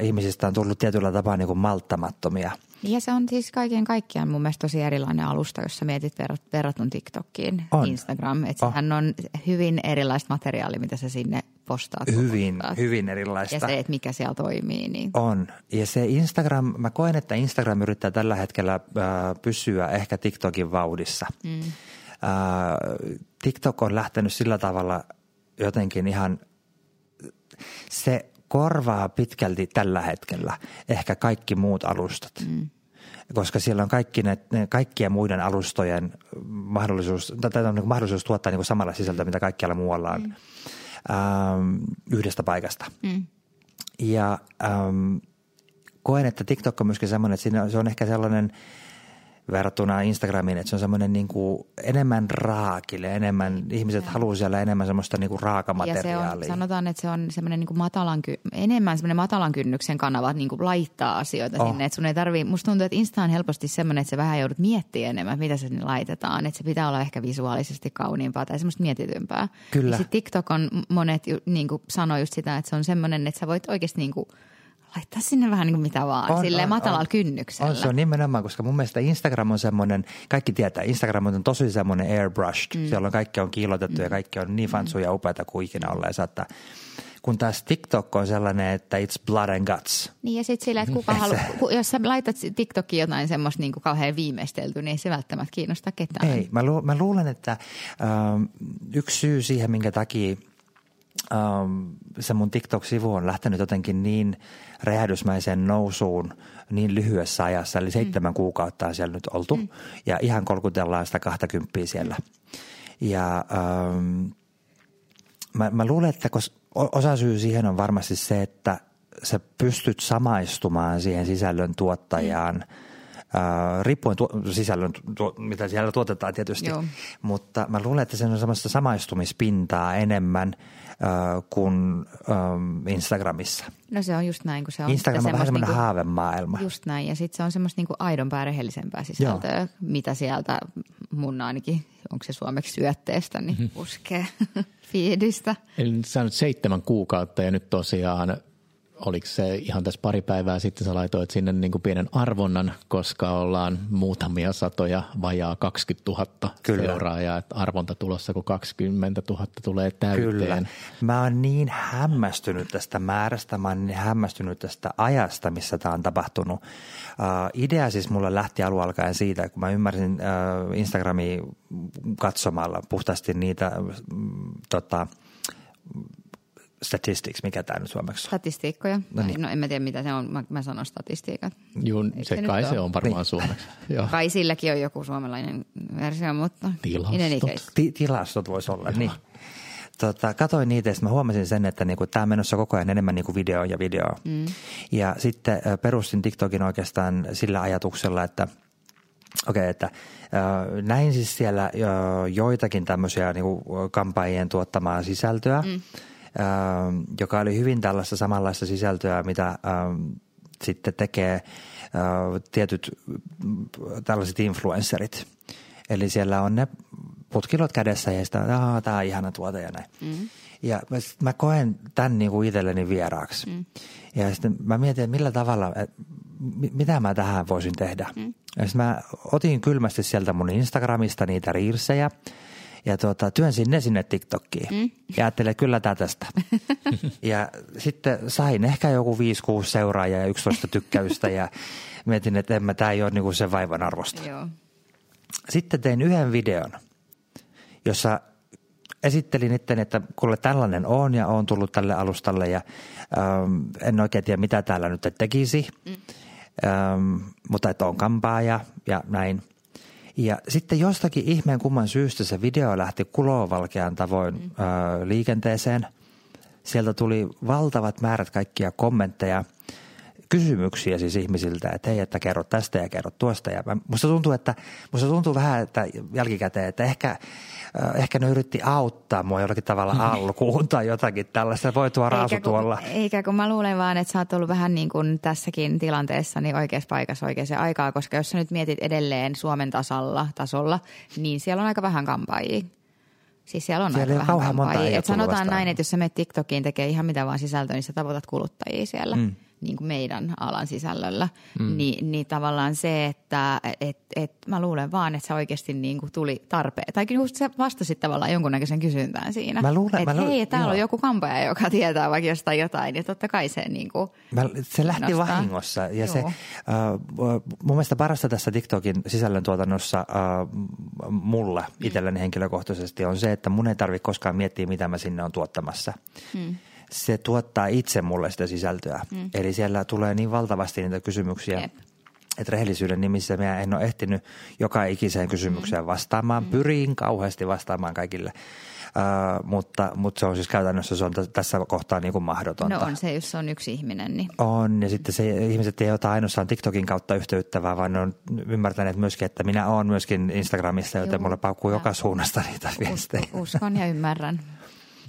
Ihmisistä on tullut tietyllä tapaa niin kuin malttamattomia. Ja se on siis kaiken kaikkiaan mun mielestä tosi erilainen alusta, jos sä mietit verrattuna TikTokiin, on. Instagram. Että oh. sehän on hyvin erilaista materiaalia, mitä sä sinne postaat. Hyvin, hyvin erilaista. Ja se, että mikä siellä toimii. Niin. On. Ja se Instagram, mä koen, että Instagram yrittää tällä hetkellä äh, pysyä ehkä TikTokin vauhdissa. Mm. Äh, TikTok on lähtenyt sillä tavalla jotenkin ihan, se korvaa pitkälti tällä hetkellä ehkä kaikki muut alustat. Mm koska siellä on kaikki ne, ne kaikkien muiden alustojen mahdollisuus, tai on niin mahdollisuus tuottaa niin samalla sisältöä, mitä kaikkialla muualla on. Mm ähm, yhdestä paikasta. Mm. Ja ähm, koen, että TikTok on myöskin semmoinen, että siinä, se on ehkä sellainen – verrattuna Instagramiin, että se on semmoinen niin kuin enemmän raakille, enemmän, ihmiset haluaa siellä enemmän semmoista niin kuin raakamateriaalia. Ja se on, sanotaan, että se on semmoinen niin kuin matalan, enemmän semmoinen matalan kynnyksen kanava niin kuin laittaa asioita oh. sinne, että sun ei tarvii, musta tuntuu, että Insta on helposti semmoinen, että sä vähän joudut miettimään enemmän, mitä se sinne laitetaan, että se pitää olla ehkä visuaalisesti kauniimpaa tai semmoista mietitympää. Kyllä. Ja sitten TikTok on, monet niin kuin sanoo just sitä, että se on semmoinen, että sä voit oikeasti niin kuin – laittaa sinne vähän niin kuin mitä vaan, on, silleen on, matalalla on, kynnyksellä. On, se on nimenomaan, koska mun mielestä Instagram on semmoinen, kaikki tietää, Instagram on tosi semmoinen airbrushed, mm. siellä on kaikki on kiilotettu mm. ja kaikki on niin fansuja ja upeita kuin ikinä olleen saattaa kun taas TikTok on sellainen, että it's blood and guts. Niin ja sitten sillä, että kuka haluaa, jos sä laitat TikTokiin jotain semmoista niin kuin kauhean viimeistelty, niin ei se välttämättä kiinnosta ketään. Ei, mä, lu- mä luulen, että ähm, yksi syy siihen, minkä takia se mun TikTok-sivu on lähtenyt jotenkin niin räjähdysmäiseen nousuun niin lyhyessä ajassa, eli seitsemän mm. kuukautta on siellä nyt oltu, mm. ja ihan kolkutellaan sitä 20 siellä. Ja ähm, mä, mä luulen, että osa syy siihen on varmasti se, että sä pystyt samaistumaan siihen sisällön tuottajaan mm Uh, riippuen tuo, sisällön, tuo, mitä siellä tuotetaan tietysti, Joo. mutta mä luulen, että se on semmoista samaistumispintaa enemmän kuin um, Instagramissa. No se on just näin, kun se on. Instagram on vähän semmoinen niinku, haavemaailma. Just näin, ja sitten se on semmoista niinku aidompaa, rehellisempää sisältöä, Joo. mitä sieltä mun ainakin, onko se suomeksi syötteestä, niin mhm. puskee fiidistä. Eli sä nyt seitsemän kuukautta ja nyt tosiaan oliko se ihan tässä pari päivää sitten sä laitoit sinne niin kuin pienen arvonnan, koska ollaan muutamia satoja, vajaa 20 000 Kyllä. seuraajaa, että arvonta tulossa, kun 20 000 tulee täyteen. Kyllä. Mä oon niin hämmästynyt tästä määrästä, mä oon niin hämmästynyt tästä ajasta, missä tämä on tapahtunut. Uh, idea siis mulla lähti alun alkaen siitä, kun mä ymmärsin uh, Instagramia katsomalla puhtaasti niitä mm, tota, statistics, mikä tämä nyt suomeksi on? Statistiikkoja. No, niin. no en mä tiedä mitä se on, mä, mä sanon statistiikat. Joo, se, se kai se on varmaan niin. suomeksi. Joo. Kai silläkin on joku suomalainen versio, mutta... Tilastot. Ti- tilastot voisi olla, Joo. niin. Tota, katoin niitä ja mä huomasin sen, että niinku, tämä on menossa koko ajan enemmän niinku video ja video. Mm. Ja sitten perustin TikTokin oikeastaan sillä ajatuksella, että Okei, okay, että äh, näin siis siellä äh, joitakin tämmöisiä niinku, kampaajien tuottamaa sisältöä. Mm joka oli hyvin tällaista samanlaista sisältöä, mitä ähm, sitten tekee äh, tietyt tällaiset influencerit. Eli siellä on ne putkilot kädessä ja sitten tämä on ihana tuote ja näin. Mm. Ja mä, mä koen tämän niin kuin itselleni vieraaksi. Mm. Ja sitten mä mietin, että millä tavalla, että mitä mä tähän voisin tehdä. Mm. Ja sitten mä otin kylmästi sieltä mun Instagramista niitä riirsejä ja tuota, työnsin ne sinne TikTokkiin. Mm. Ja ajattelin, että kyllä tästä. ja sitten sain ehkä joku 5-6 seuraajaa ja 11 tykkäystä ja mietin, että en mä, tämä ei ole niinku sen vaivan arvosta. Joo. Sitten tein yhden videon, jossa esittelin itteni, että kuule tällainen on ja on tullut tälle alustalle ja ähm, en oikein tiedä mitä täällä nyt tekisi, mm. ähm, mutta että on kampaaja ja näin. Ja sitten jostakin ihmeen kumman syystä se video lähti kulovalkean tavoin mm. äh, liikenteeseen. Sieltä tuli valtavat määrät kaikkia kommentteja – kysymyksiä siis ihmisiltä, että hei, että kerro tästä ja kerro tuosta. Ja musta tuntuu, että, musta tuntuu vähän, että jälkikäteen, että ehkä, ehkä ne yritti auttaa mua jollakin tavalla alkuun tai jotakin tällaista. Voi tuo raasu tuolla. Eikä kun mä luulen vaan, että sä oot ollut vähän niin kuin tässäkin tilanteessa niin oikeassa paikassa oikeaan aikaa, koska jos sä nyt mietit edelleen Suomen tasalla, tasolla, niin siellä on aika vähän kampaajia. Siis siellä on siellä aika vähän kampaajia. Et sanotaan vastaan. näin, että jos sä menet TikTokiin tekee ihan mitä vaan sisältöä, niin sä tavoitat kuluttajia siellä. Mm niin kuin meidän alan sisällöllä, mm. niin, niin tavallaan se, että et, et, mä luulen vaan, että se oikeasti niin kuin tuli tarpeen. Tai just sä vastasit tavallaan jonkunnäköisen kysyntään siinä. Mä luulen, että mä hei, täällä joo. on joku kampaja, joka tietää vaikka jostain jotain, ja totta kai se niin kuin mä, Se lähti nostaa. vahingossa, ja joo. se uh, mun mielestä parasta tässä TikTokin sisällöntuotannossa uh, mulle mm. itselleni henkilökohtaisesti on se, että mun ei tarvitse koskaan miettiä, mitä mä sinne on tuottamassa. Mm se tuottaa itse mulle sitä sisältöä. Mm. Eli siellä tulee niin valtavasti niitä kysymyksiä, Jep. että rehellisyyden nimissä minä en ole ehtinyt joka ikiseen kysymykseen mm. vastaamaan. Mm. Pyrin kauheasti vastaamaan kaikille. Uh, mutta, mutta se on siis käytännössä se on t- tässä kohtaa niin kuin mahdotonta. No on se, jos se on yksi ihminen. Niin. On, ja sitten se, ihmiset ei ota ainoastaan TikTokin kautta yhteyttä, vaan ne on ymmärtäneet myöskin, että minä olen myöskin Instagramissa, joten Joo, mulle paukkuu joka suunnasta niitä viestejä. Uskon ja ymmärrän.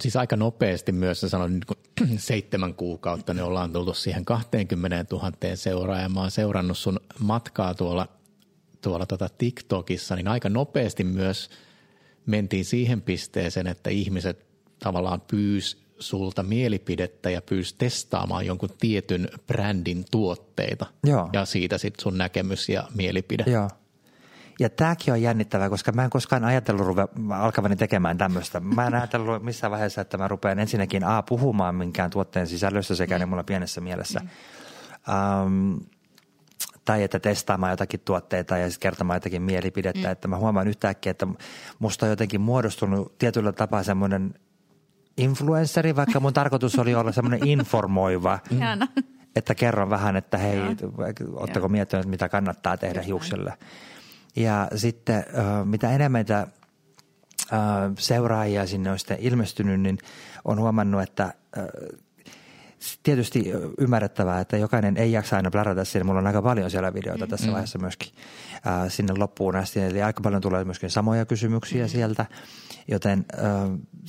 Siis aika nopeasti myös, sanoin, niin seitsemän kuukautta, niin ollaan tultu siihen 20 000 seuraajaan. Mä oon seurannut sun matkaa tuolla, tuolla tota TikTokissa, niin aika nopeasti myös mentiin siihen pisteeseen, että ihmiset tavallaan pyys sulta mielipidettä ja pyysi testaamaan jonkun tietyn brändin tuotteita. Joo. Ja siitä sitten sun näkemys ja mielipide. Joo. Ja tämäkin on jännittävää, koska mä en koskaan ajatellut ruve, alkavani tekemään tämmöistä. Mä en ajatellut missään vaiheessa, että mä rupean ensinnäkin A puhumaan minkään tuotteen sisällössä sekä mm. ne mulla pienessä mielessä. Um, tai että testaamaan jotakin tuotteita ja sitten kertomaan jotakin mielipidettä. Mm. Että mä huomaan yhtäkkiä, että musta on jotenkin muodostunut tietyllä tapaa semmoinen influenceri, vaikka mun tarkoitus oli olla semmoinen informoiva. Mm. Että kerron vähän, että hei, ootteko miettineet, mitä kannattaa tehdä hiukselle. Ja sitten mitä enemmän mitä seuraajia sinne on sitten ilmestynyt, niin on huomannut, että tietysti ymmärrettävää, että jokainen ei jaksa aina plarata sinne. Mulla on aika paljon siellä videoita mm. tässä vaiheessa myöskin sinne loppuun asti. Eli aika paljon tulee myöskin samoja kysymyksiä mm. sieltä, joten äh,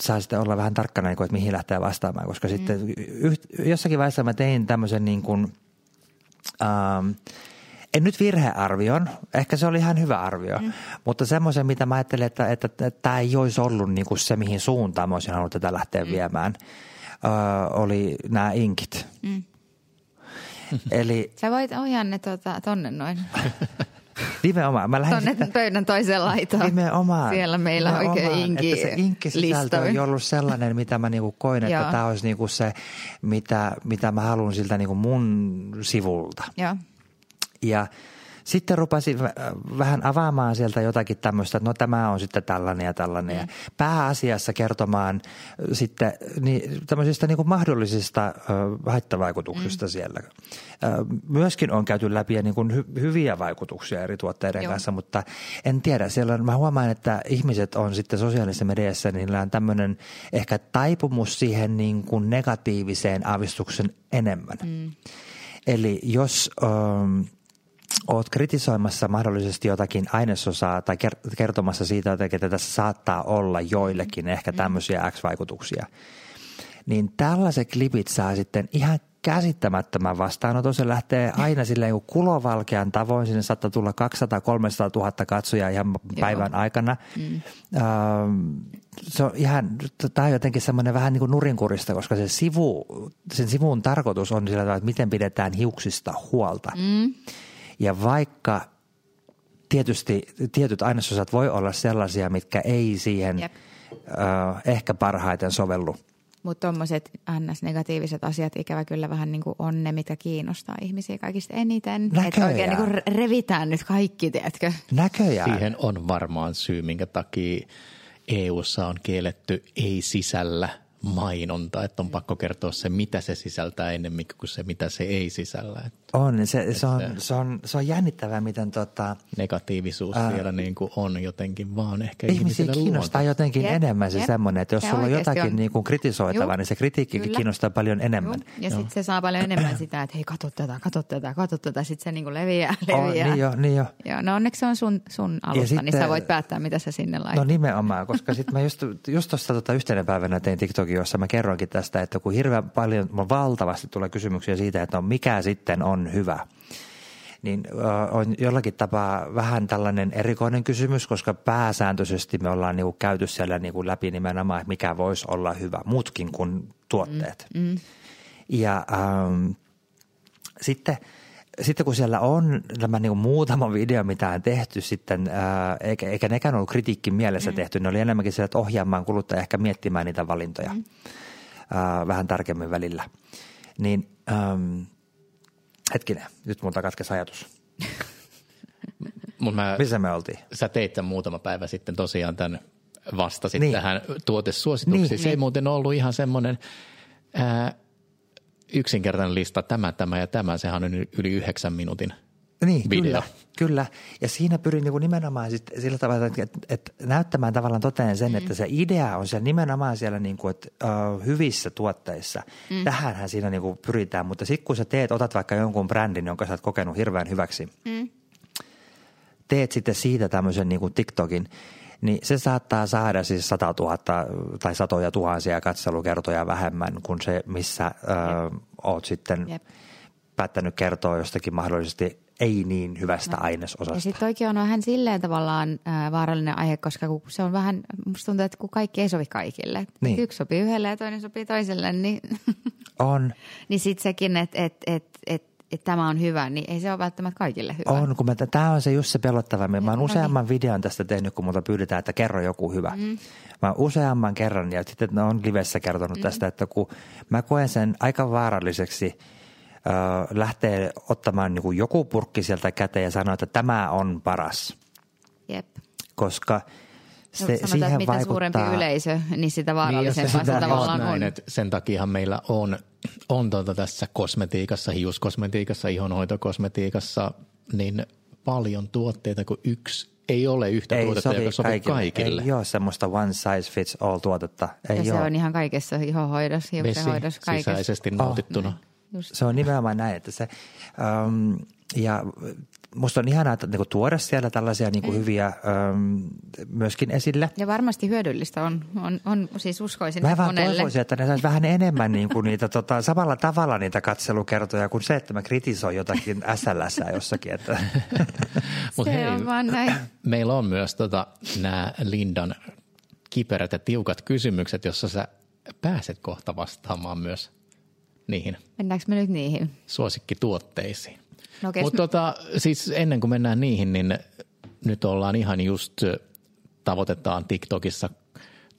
saa sitten olla vähän tarkkana, niin kuin, että mihin lähtee vastaamaan. Koska mm. sitten yht, jossakin vaiheessa mä tein tämmöisen niin kuin, äh, en nyt virhearvion, ehkä se oli ihan hyvä arvio, mm. mutta semmoisen, mitä mä ajattelin, että, että, että, että tämä ei olisi ollut niin kuin se, mihin suuntaan mä olisin halunnut tätä lähteä mm. viemään, ö, oli nämä inkit. Mm. Eli, Sä voit ohjaa ne tuota, tonne noin. Nimenomaan. Mä Tuonne sitä, pöydän toiseen laitoon. Nimenomaan. Siellä meillä on oikein inki Että se inkkisisältö on ollut sellainen, mitä mä niinku koin, että tämä olisi niinku se, mitä, mitä mä haluan siltä niinku mun sivulta. Joo. Ja sitten rupesin vähän avaamaan sieltä jotakin tämmöistä, että no tämä on sitten tällainen ja tällainen. Mm. Ja pääasiassa kertomaan sitten niin, tämmöisistä niin kuin mahdollisista ö, haittavaikutuksista mm. siellä. Ö, myöskin on käyty läpi niin kuin hy- hyviä vaikutuksia eri tuotteiden Joo. kanssa, mutta en tiedä. Siellä mä huomaan, että ihmiset on sitten sosiaalisessa mediassa, niin on tämmöinen ehkä taipumus siihen niin kuin negatiiviseen aavistuksen enemmän. Mm. Eli jos... Ö, oot kritisoimassa mahdollisesti jotakin ainesosaa tai kertomassa siitä, että tässä saattaa olla joillekin ehkä tämmöisiä X-vaikutuksia, niin tällaiset klipit saa sitten ihan käsittämättömän vastaanoton. Se lähtee aina silleen kuin kulovalkean tavoin. Sinne saattaa tulla 200-300 000 katsojaa ihan päivän aikana. Mm. se on ihan, tämä on jotenkin semmoinen vähän niin kuin nurinkurista, koska se sivu, sen sivun tarkoitus on sillä tavalla, että miten pidetään hiuksista huolta. Mm. Ja vaikka tietysti tietyt ainesosat voi olla sellaisia, mitkä ei siihen Jep. äh, ehkä parhaiten sovellu – mutta tuommoiset ns-negatiiviset asiat ikävä kyllä vähän niin kuin on ne, mitä kiinnostaa ihmisiä kaikista eniten. Näköjään. Että oikein niin kuin revitään nyt kaikki, tiedätkö? Näköjään. Siihen on varmaan syy, minkä takia EUssa on kielletty ei-sisällä – mainonta, että on pakko kertoa se, mitä se sisältää ennemmin kuin se, mitä se ei sisällä. Että, on, se, se, on, se, on, se on jännittävää, miten tota, negatiivisuus ää, vielä niin kuin on jotenkin vaan ehkä ihmisiä kiinnostaa luonta. jotenkin jep, enemmän se jep. semmoinen, että jos ja sulla on jotakin niin kuin kritisoitavaa, niin se kritiikki Kyllä. kiinnostaa paljon enemmän. Juh. Ja sitten se saa paljon enemmän sitä, että hei, katso tätä, katso tätä, katso tätä, sitten se niin kuin leviää, leviää. Oh, niin jo, niin jo. Joo, no onneksi se on sun, sun alusta, sitten, niin sä voit päättää, mitä sä sinne laitat. No nimenomaan, koska sitten mä just, just tuossa tota yhtenä päivänä tein TikTokin, jossa mä kerroinkin tästä, että kun hirveän paljon, valtavasti tulee kysymyksiä siitä, että no mikä sitten on hyvä, niin on jollakin tapaa vähän tällainen erikoinen kysymys, koska pääsääntöisesti me ollaan niinku käyty siellä niinku läpi nimenomaan, että mikä voisi olla hyvä, muutkin kuin tuotteet. Mm, mm. Ja ähm, sitten – sitten kun siellä on tämä niin muutama video, mitä on tehty sitten, ää, eikä, eikä nekään ollut kritiikkin mielessä mm. tehty, ne oli enemmänkin siellä, että ohjaamaan kuluttaja ehkä miettimään niitä valintoja. Mm ää, vähän tarkemmin välillä. Niin äm, hetkinen, nyt multa katkesi ajatus. Mut mä, Missä me oltiin? Sä teit tämän muutama päivä sitten tosiaan tämän vastasit niin. tähän tuotesuosituksiin. Niin, Se ei niin. muuten ollut ihan semmoinen ää, yksinkertainen lista, tämä, tämä ja tämä. Sehän on yli yhdeksän minuutin – niin, video. Kyllä, kyllä. Ja siinä pyrin niin nimenomaan sit sillä tavalla, että, että, että näyttämään tavallaan toteen sen, mm. että se idea on siellä nimenomaan siellä niin kuin, että, uh, hyvissä tuotteissa. Mm. Tähänhän siinä niin kuin pyritään, mutta sitten kun sä teet, otat vaikka jonkun brändin, jonka sä oot kokenut hirveän hyväksi, mm. teet sitten siitä tämmöisen niin kuin TikTokin, niin se saattaa saada siis 100 000 tai satoja tuhansia katselukertoja vähemmän kuin se, missä uh, oot sitten Jep. päättänyt kertoa jostakin mahdollisesti ei niin hyvästä no. ainesosasta. Ja sitten oikein on vähän silleen tavallaan äh, vaarallinen aihe, koska kun se on vähän, musta tuntuu, että kun kaikki ei sovi kaikille. Niin. Yksi sopii yhdelle ja toinen sopii toiselle, niin, on. niin sitten sekin, että et, et, et, et tämä on hyvä, niin ei se ole välttämättä kaikille hyvä. On, kun tämä on se just se pelottava. Mä oon useamman niin. videon tästä tehnyt, kun multa pyydetään, että kerro joku hyvä. Mm. Mä oon useamman kerran ja sitten on livessä kertonut mm. tästä, että kun mä koen sen aika vaaralliseksi – lähtee ottamaan niin kuin joku purkki sieltä käteen ja sanoo, että tämä on paras. Jep. Koska se, no, sanotaan, siihen että mitä suurempi yleisö, niin sitä vaarallisempaa niin, se, tavallaan näin, on. Että sen takia meillä on, on tuota tässä kosmetiikassa, hiuskosmetiikassa, ihonhoitokosmetiikassa, niin paljon tuotteita kuin yksi ei ole yhtä ei tuotetta, sovi joka sopii kaikille. kaikille. Ei ole semmoista one size fits all tuotetta. Ei ja ole. se on ihan kaikessa ihohoidossa, hiuksenhoidossa, kaikessa. sisäisesti nautittuna. Oh. Just. Se on nimenomaan näin, että se, um, ja musta on ihanaa, että niinku tuoda siellä tällaisia niinku mm. hyviä um, myöskin esille. Ja varmasti hyödyllistä on, on, on siis uskoisin Mä vaan monelle. toivoisin, että ne saisi vähän enemmän niinku niitä tota, samalla tavalla niitä katselukertoja kuin se, että mä kritisoin jotakin SLS jossakin. Että. Mut se hei, on vaan näin. Meillä on myös tota, nämä Lindan kiperät ja tiukat kysymykset, jossa sä pääset kohta vastaamaan myös niihin. Mennäänkö me nyt niihin? Suosikkituotteisiin. No, okay. Mutta tota, siis ennen kuin mennään niihin, niin nyt ollaan ihan just, tavoitetaan TikTokissa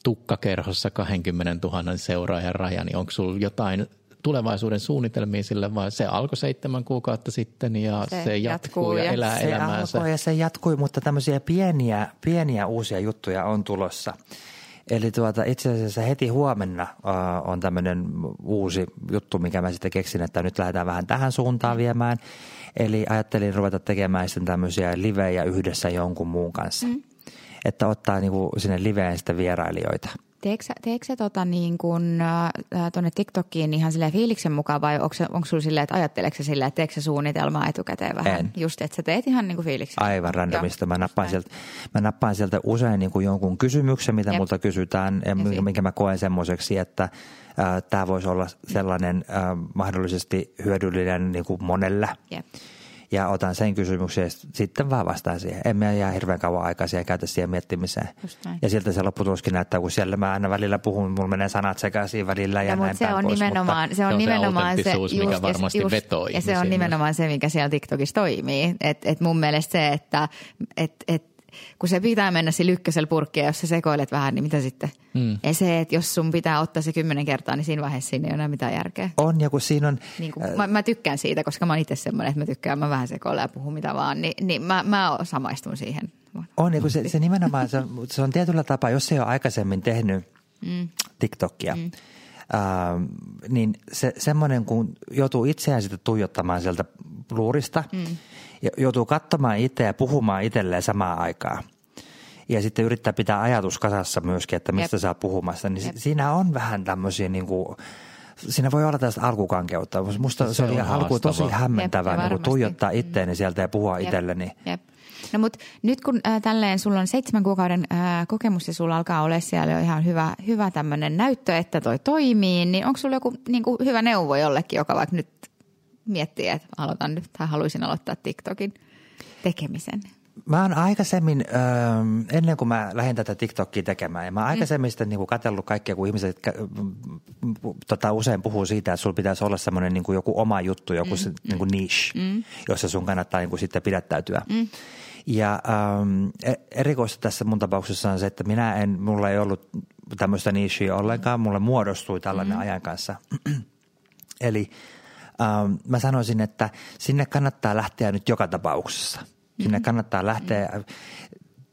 tukkakerhossa 20 000 seuraajan raja, niin onko sulla jotain tulevaisuuden suunnitelmia sille vai se alkoi seitsemän kuukautta sitten ja se, se jatkuu, jatkuu ja, ja elää se elämäänsä? Alkoi ja se jatkui, mutta tämmöisiä pieniä, pieniä uusia juttuja on tulossa. Eli tuota, itse asiassa heti huomenna uh, on tämmöinen uusi juttu, mikä mä sitten keksin, että nyt lähdetään vähän tähän suuntaan mm. viemään. Eli ajattelin ruveta tekemään sitten tämmöisiä livejä yhdessä jonkun muun kanssa. Mm. Että ottaa niinku sinne liveen sitten vierailijoita. Teekö, sä- teekö sä tota niin kuin, äh, tuonne TikTokiin ihan silleen fiiliksen mukaan vai onko, onko sulla silleen, että ajatteleeko silleen, että teekö sä suunnitelmaa etukäteen vähän? En. Just, että sä teet ihan niin kuin fiiliksen. Aivan randomista. Mä nappaan, sieltä, mä nappaan sieltä usein niin kuin jonkun kysymyksen, mitä Jep. multa kysytään, ja minkä, minkä mä koen semmoiseksi, että tämä voisi olla sellainen äh, mahdollisesti hyödyllinen niin kuin monelle. Jep. Ja otan sen kysymyksen ja sit- sitten vaan vastaan siihen. En mä jää hirveän kauan aikaa siihen ja käytä siihen miettimiseen. Just näin. Ja siltä se lopputuloskin näyttää, kun siellä mä aina välillä puhun, mulla menee sanat sekaisin välillä ja, Ja, näin mutta se päin on pois, nimenomaan, se se on on se nimenomaan se, mikä varmasti vetoo Ja se on nimenomaan se, mikä siellä TikTokissa toimii. Et, et mun mielestä se, että et, et, kun se pitää mennä sillä ykkösellä purkkia, jos sä sekoilet vähän, niin mitä sitten? Mm. Ja se, että jos sun pitää ottaa se kymmenen kertaa, niin siinä vaiheessa siinä ei ole enää mitään järkeä. On, ja kun siinä on, Niin kuin, mä, mä, tykkään siitä, koska mä oon itse semmoinen, että mä tykkään, mä vähän sekoilen ja puhun mitä vaan, niin, niin mä, mä samaistun siihen. On, ja kun se, se nimenomaan, se, se on tietyllä tapaa, jos ei ole aikaisemmin tehnyt mm. TikTokia, mm. Ähm, niin se, semmoinen, kun joutuu itseään sitten tuijottamaan sieltä luurista, mm. Ja joutuu katsomaan itse ja puhumaan itselleen samaan aikaan. Ja sitten yrittää pitää ajatus kasassa myöskin, että mistä Jep. saa puhumassa. Niin Jep. si- siinä on vähän tämmöisiä niin kuin, siinä voi olla tästä alkukankeutta. Musta se, Se oli on alku tosi hämmentävää Jep, niin kuin tuijottaa itteeni sieltä ja puhua itselleni. Jep. No mutta nyt kun äh, tälleen sulla on seitsemän kuukauden äh, kokemus ja sulla alkaa olla siellä jo ihan hyvä, hyvä tämmöinen näyttö, että toi toimii, niin onko sulla joku niin kuin hyvä neuvo jollekin, joka vaikka nyt miettii, että aloitan nyt tai haluaisin aloittaa TikTokin tekemisen? Mä oon aikaisemmin, ähm, ennen kuin mä lähdin tätä TikTokia tekemään, ja mä oon aikaisemmin sitten niin katsellut kaikkia, kun ihmiset tota, usein puhuu siitä, että sulla pitäisi olla semmoinen niin joku oma juttu, joku mm. niin kuin niche, mm. jossa sun kannattaa niin kuin sitten pidättäytyä. Mm. Ja ähm, e- erikoista tässä mun tapauksessa on se, että minä en, mulla ei ollut tämmöistä nicheä ollenkaan, mulle muodostui tällainen mm. ajan kanssa. Eli ähm, mä sanoisin, että sinne kannattaa lähteä nyt joka tapauksessa. Sinne kannattaa lähteä,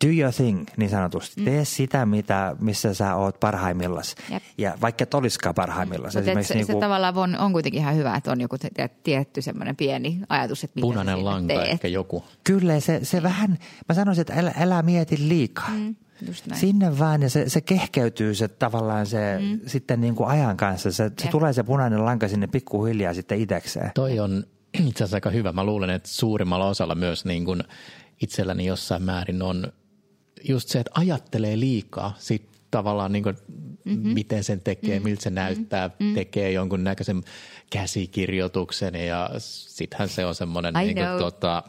do your thing niin sanotusti. Tee sitä, mitä, missä sä oot parhaimmillas. Jep. Ja vaikka et olisikaan parhaimmillas. Mutta se, niinku- se tavallaan on, on kuitenkin ihan hyvä, että on joku te- tietty semmoinen pieni ajatus, että mitä Punainen lanka teet. ehkä joku. Kyllä, se, se vähän, mä sanoisin, että älä, älä mieti liikaa. Mm, just näin. Sinne vaan ja se, se kehkeytyy se tavallaan se mm. sitten niin kuin ajan kanssa. Se, se Jep. tulee se punainen lanka sinne pikkuhiljaa sitten itekseen. Toi on itse asiassa aika hyvä. Mä luulen, että suurimmalla osalla myös niin kuin itselläni jossain määrin on just se, että ajattelee liikaa sit tavallaan niin kuin, mm-hmm. miten sen tekee, mm-hmm. miltä se näyttää, mm-hmm. tekee jonkun näköisen käsikirjoituksen ja sittenhän se on semmoinen niin kuin, tota,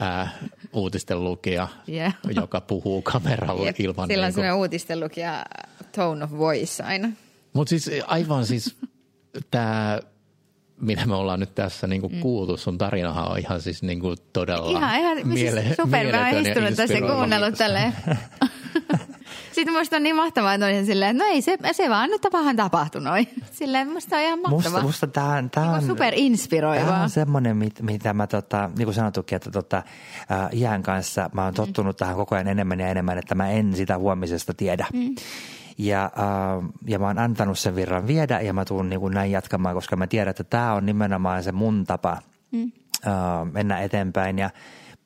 ää, uutisten lukija, Yeah. joka puhuu kameralle Jep, ilman Sillä on niin semmoinen uutisteluk ja tone of voice aina. Mutta siis aivan siis tämä, mitä me ollaan nyt tässä niinku mm. kuultu, sun tarinahan on ihan siis niinku todella Ihan, ihan miele- siis super, mä oon istunut tässä ja inspiroiva. kuunnellut tälleen. Sitten musta on niin mahtavaa, että on ihan silleen, että no ei se, se vaan nyt vaan tapahtui noin. Silleen musta on ihan mahtavaa. Musta, musta tämä on, tää Niin on, kuin superinspiroivaa. Tämä on semmoinen, mit, mitä mä, tota, niin kuin sanottukin, että tota, äh, iän kanssa mä oon tottunut mm. tähän koko ajan enemmän ja enemmän, että mä en sitä huomisesta tiedä. Mm. Ja, äh, ja mä oon antanut sen virran viedä ja mä tuun niin kuin näin jatkamaan, koska mä tiedän, että tämä on nimenomaan se mun tapa mm. äh, mennä eteenpäin ja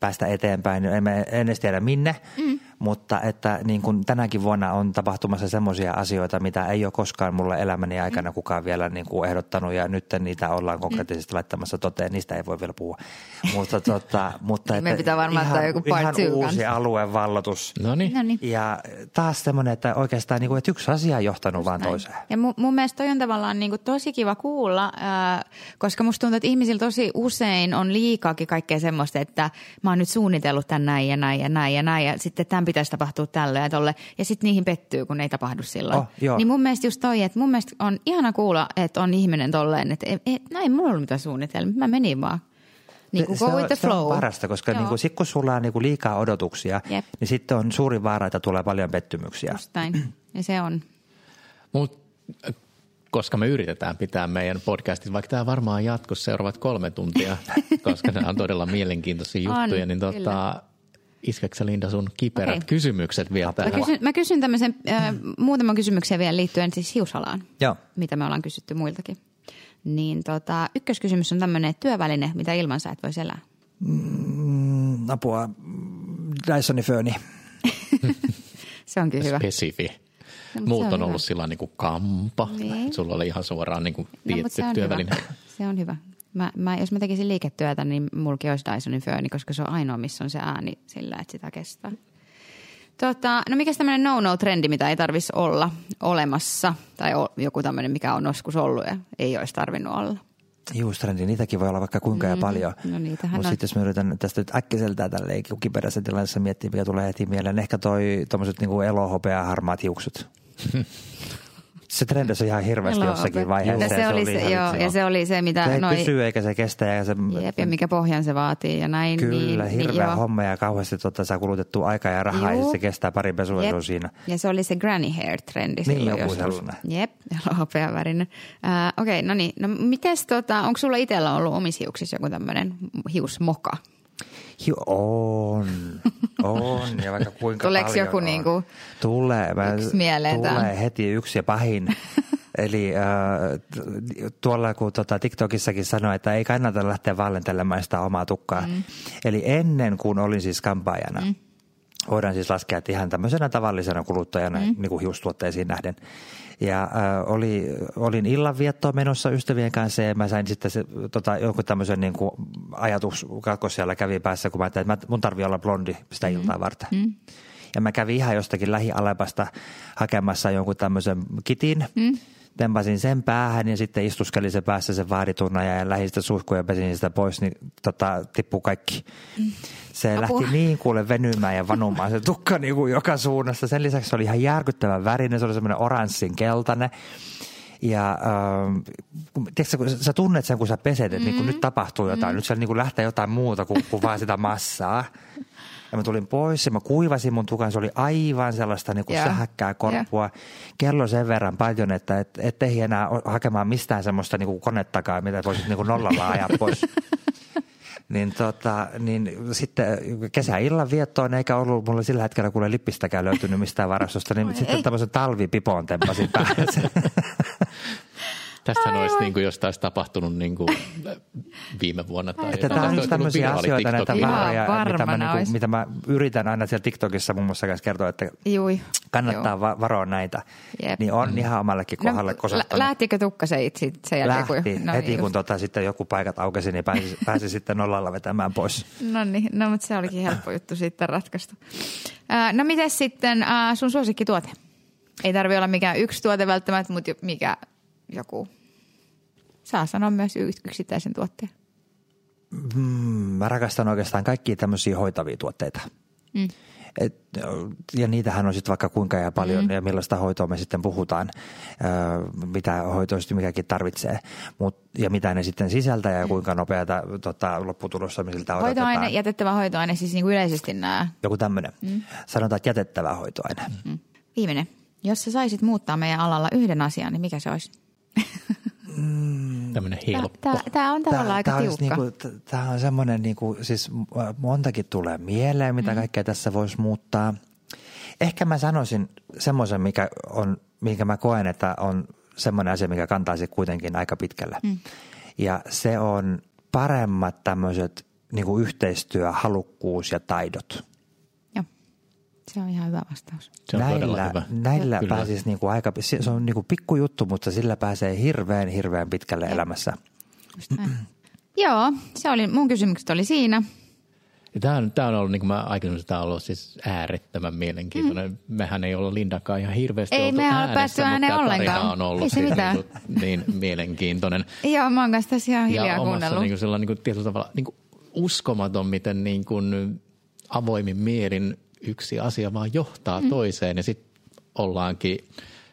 päästä eteenpäin. En, mä- en edes tiedä minne, mm. Mutta että niin kuin tänäkin vuonna on tapahtumassa semmoisia asioita, mitä ei ole koskaan mulle elämäni aikana kukaan vielä niin kuin ehdottanut ja nyt niitä ollaan konkreettisesti laittamassa toteen. Niistä ei voi vielä puhua. mutta tota, mutta että pitää varmaan ihan, joku part ihan uusi kanssa. aluevallotus. No niin. No niin. Ja taas semmoinen, että oikeastaan niin kuin, että yksi asia on johtanut vaan toiseen. Ja mun, mun mielestä toi on tavallaan niin kuin tosi kiva kuulla, ää, koska musta tuntuu, että ihmisillä tosi usein on liikaakin kaikkea semmoista, että mä oon nyt suunnitellut tän näin ja näin ja näin ja näin ja sitten tämän pitäisi tapahtua tälle ja tolle. Ja sitten niihin pettyy, kun ne ei tapahdu silloin. Oh, joo. niin mun mielestä just toi, että mun mielestä on ihana kuulla, että on ihminen tolleen, että et, et, näin mulla ollut mitään suunnitelmia, mä menin vaan. Niin kuin se, go on, with the se on flow. parasta, koska Joo. niin kuin, sit kun sulla on niin kuin liikaa odotuksia, Jep. niin sitten on suuri vaara, että tulee paljon pettymyksiä. Just näin. Ja se on. Mut, koska me yritetään pitää meidän podcastit, vaikka tämä varmaan jatkossa seuraavat kolme tuntia, koska nämä on todella mielenkiintoisia On, juttuja, niin kyllä. tota, iskeksä Linda sun kiperät okay. kysymykset vielä Mä tähän? kysyn, mä kysyn tämmöisen äh, muutaman kysymyksen vielä liittyen siis hiusalaan. Joo. mitä me ollaan kysytty muiltakin. Niin tota, ykköskysymys on tämmöinen työväline, mitä ilman sä et voisi elää. Mm, apua, Dysoni Föni. Se onkin hyvä. Spesifi. No, Muut on, on ollut sillä niin kuin kampa. Niin. Sulla oli ihan suoraan niin kuin No, se on työväline. Hyvä. Se on hyvä. Mä, mä, jos mä tekisin liiketyötä, niin mulki olisi Dysonin fööni, koska se on ainoa, missä on se ääni sillä, että sitä kestää. Tota, no mikä tämmöinen no-no-trendi, mitä ei tarvitsisi olla olemassa, tai joku tämmöinen, mikä on joskus ollut ja ei olisi tarvinnut olla? Juustrendi, niitäkin voi olla vaikka kuinka ja paljon. No niitähän Mutta sitten jos mä yritän tästä nyt äkkiseltään tälleen kiperässä tilanteessa miettiä, mikä tulee heti mieleen, ehkä toi tommoset niinku elohopea harmaat hiukset. se trendasi ihan hirveästi Elohopea. jossakin vaiheessa. Ja se, oli se, joo, ja se oli se, mitä... se ei noi- pysy eikä se kestä. Ja se, Jep, ja mikä pohjan se vaatii ja näin. Kyllä, niin, hirveä niin, homma ja kauheasti tota, saa kulutettua aikaa ja rahaa ja Juu. sitten se kestää pari pesua ja Jep. siinä. Ja se oli se granny hair trendi Niin, silloin joku sellainen. Jep, hopea värinen. Äh, Okei, okay, no niin. No mites tota, onko sulla itsellä ollut omissa hiuksissa joku tämmöinen hiusmoka? Hi- on, on ja vaikka kuinka Tuleeko paljon joku on. niinku Tulee, mä, yksi mieleen tulee tää? heti yksi ja pahin. Eli äh, tuolla kun tota TikTokissakin sanoi, että ei kannata lähteä vallentelemaan sitä omaa tukkaa. Mm. Eli ennen kuin olin siis kampaajana, mm. voidaan siis laskea, että ihan tämmöisenä tavallisena kuluttajana mm. niin kuin hiustuotteisiin nähden. Ja äh, oli, olin illanviettoon menossa ystävien kanssa ja mä sain sitten se, tota, jonkun tämmöisen niin kuin ajatus katkos siellä kävi päässä, kun mä ajattelin, että mun tarvii olla blondi sitä iltaa varten. Mm. Ja mä kävin ihan jostakin lähialepasta hakemassa jonkun tämmöisen kitin. Mm. Tempasin sen päähän ja sitten istuskelin se päässä sen vaaditunna ja lähdin sitä suihkuun ja pesin sitä pois, niin tota, tippuu kaikki. Se Apua. lähti niin kuule venymään ja vanumaan se tukka niin kuin joka suunnasta. Sen lisäksi se oli ihan järkyttävän värinen, se oli semmoinen oranssin keltainen. Ja ähm, tiedätkö, kun sä tunnet sen, kun sä peset, että mm. niin nyt tapahtuu jotain. Mm. Nyt siellä niin kuin lähtee jotain muuta kuin, kuin vaan sitä massaa. Ja mä tulin pois ja mä kuivasin mun tukan. Se oli aivan sellaista niin kuin Joo. sähäkkää korppua. Kello sen verran paljon, että et, et ehdi enää hakemaan mistään semmoista niin kuin konettakaan, mitä voisit niin kuin nollalla ajaa pois. Niin, tota, niin sitten kesäillan viettoon eikä ollut mulla sillä hetkellä kuule lippistäkään löytynyt mistään varastosta, niin sitten ei. tämmöisen talvipipon tempasin päälle. Tästä olisi niin kuin, jos tämä olisi tapahtunut niin kuin viime vuonna. Tai Että tämä on olisi tullut tämmöisiä viraali asioita, näitä varoja, mitä mä, niinku, olisi. mitä mä yritän aina siellä TikTokissa muun muassa kertoa, että Jui. kannattaa va- varoa näitä. Jep. Niin on ihan omallekin kohdalle no, kosahtanut. lä- lähtikö tukka se itse sen jälkeen? Lähti. Kun, no Heti niin, kun tota, sitten joku paikat aukesi, niin pääsi, pääsi sitten nollalla vetämään pois. No niin, no mutta se olikin helppo juttu sitten ratkaistu. Ää, no miten sitten sun suosikkituote? Ei tarvi olla mikään yksi tuote välttämättä, mutta mikä joku. Saa sanoa myös yksittäisen tuotteen. Mm, mä rakastan oikeastaan kaikkia tämmöisiä hoitavia tuotteita. Mm. Et, ja niitähän on sitten vaikka kuinka ja paljon mm. ja millaista hoitoa me sitten puhutaan, ö, mitä hoitoisesti mikäkin tarvitsee Mut, ja mitä ne sitten sisältää ja kuinka nopeata tota, lopputulosta me siltä odotetaan. Hoitoaine, jätettävä hoitoaine, siis niin kuin yleisesti nämä. Joku tämmöinen. Mm. Sanotaan, että jätettävä hoitoaine. Mm. Viimeinen. Jos sä saisit muuttaa meidän alalla yhden asian, niin mikä se olisi? Tämmöinen helppo. Tämä on tavallaan aika olisi tiukka. Niinku, t- tää on semmoinen, niinku, siis montakin tulee mieleen, mitä mm. kaikkea tässä voisi muuttaa. Ehkä mä sanoisin semmoisen, mikä on, minkä mä koen, että on semmoinen asia, mikä kantaisi kuitenkin aika pitkälle. Mm. Ja se on paremmat tämmöiset niinku yhteistyöhalukkuus ja taidot. Se on ihan hyvä vastaus. Se on näillä, hyvä. näillä Kyllä. pääsisi niinku aika, se on niinku pikkujuttu, mutta sillä pääsee hirveän, hirveän pitkälle elämässä. Just näin. Joo, se oli, mun kysymykset oli siinä. Ja Tämä on, tämä on ollut, niin kuin mä aikaisemmin, tämä on ollut siis äärettömän mielenkiintoinen. Mm. Mehän ei olla Lindakaan ihan hirveästi Ei oltu me äänessä, päästy ääneen tämä tarina ollenkaan. on ollut Ei se siis mitään. niin, kuin, niin mielenkiintoinen. Joo, mä oon kanssa tässä ihan hiljaa ja omassa kuunnellut. niin kuin sellainen niin kuin, tietyllä tavalla niin kuin uskomaton, miten niin kuin, avoimin mielin yksi asia vaan johtaa mm. toiseen. Ja sitten ollaankin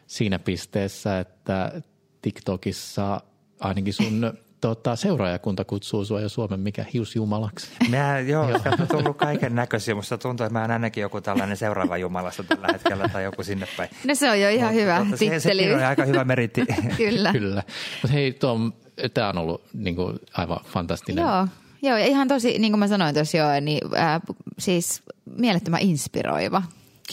siinä pisteessä, että TikTokissa ainakin sun tota, seuraajakunta kutsuu sua jo Suomen mikä hiusjumalaksi. Mä, joo, joo. on tullut kaiken näköisiä. Musta tuntuu, että mä oon ainakin joku tällainen seuraava jumalasta tällä hetkellä tai joku sinne päin. No se on jo ihan Mutta hyvä tota, se, titteli. sekin on aika hyvä meritti. Kyllä. Kyllä. Mutta hei, Tom, tämä on ollut niin kuin, aivan fantastinen. Joo, joo, ja ihan tosi, niin kuin mä sanoin tuossa jo, niin äh, siis mielettömän inspiroiva.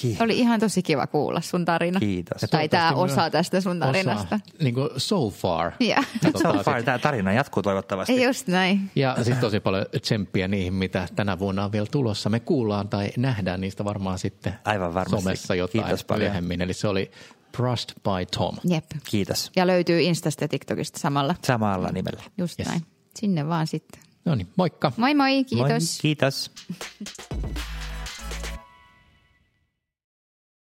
Kiitos. Oli ihan tosi kiva kuulla sun tarina. Kiitos. Ja Tai tämä osa tästä sun tarinasta. Osa, niin kuin so far. Ja. So far, tämä tarina jatkuu toivottavasti. Just näin. Ja sitten tosi paljon tsemppiä niihin, mitä tänä vuonna on vielä tulossa. Me kuullaan tai nähdään niistä varmaan sitten Aivan varmasti. somessa jotain Kiitos paljon. myöhemmin. Eli se oli Brushed by Tom. Jep. Kiitos. Ja löytyy Instasta ja TikTokista samalla. Samalla nimellä. Just Yes. näin. Sinne vaan sitten. No niin, moikka. Moi moi, kiitos. Moi, kiitos.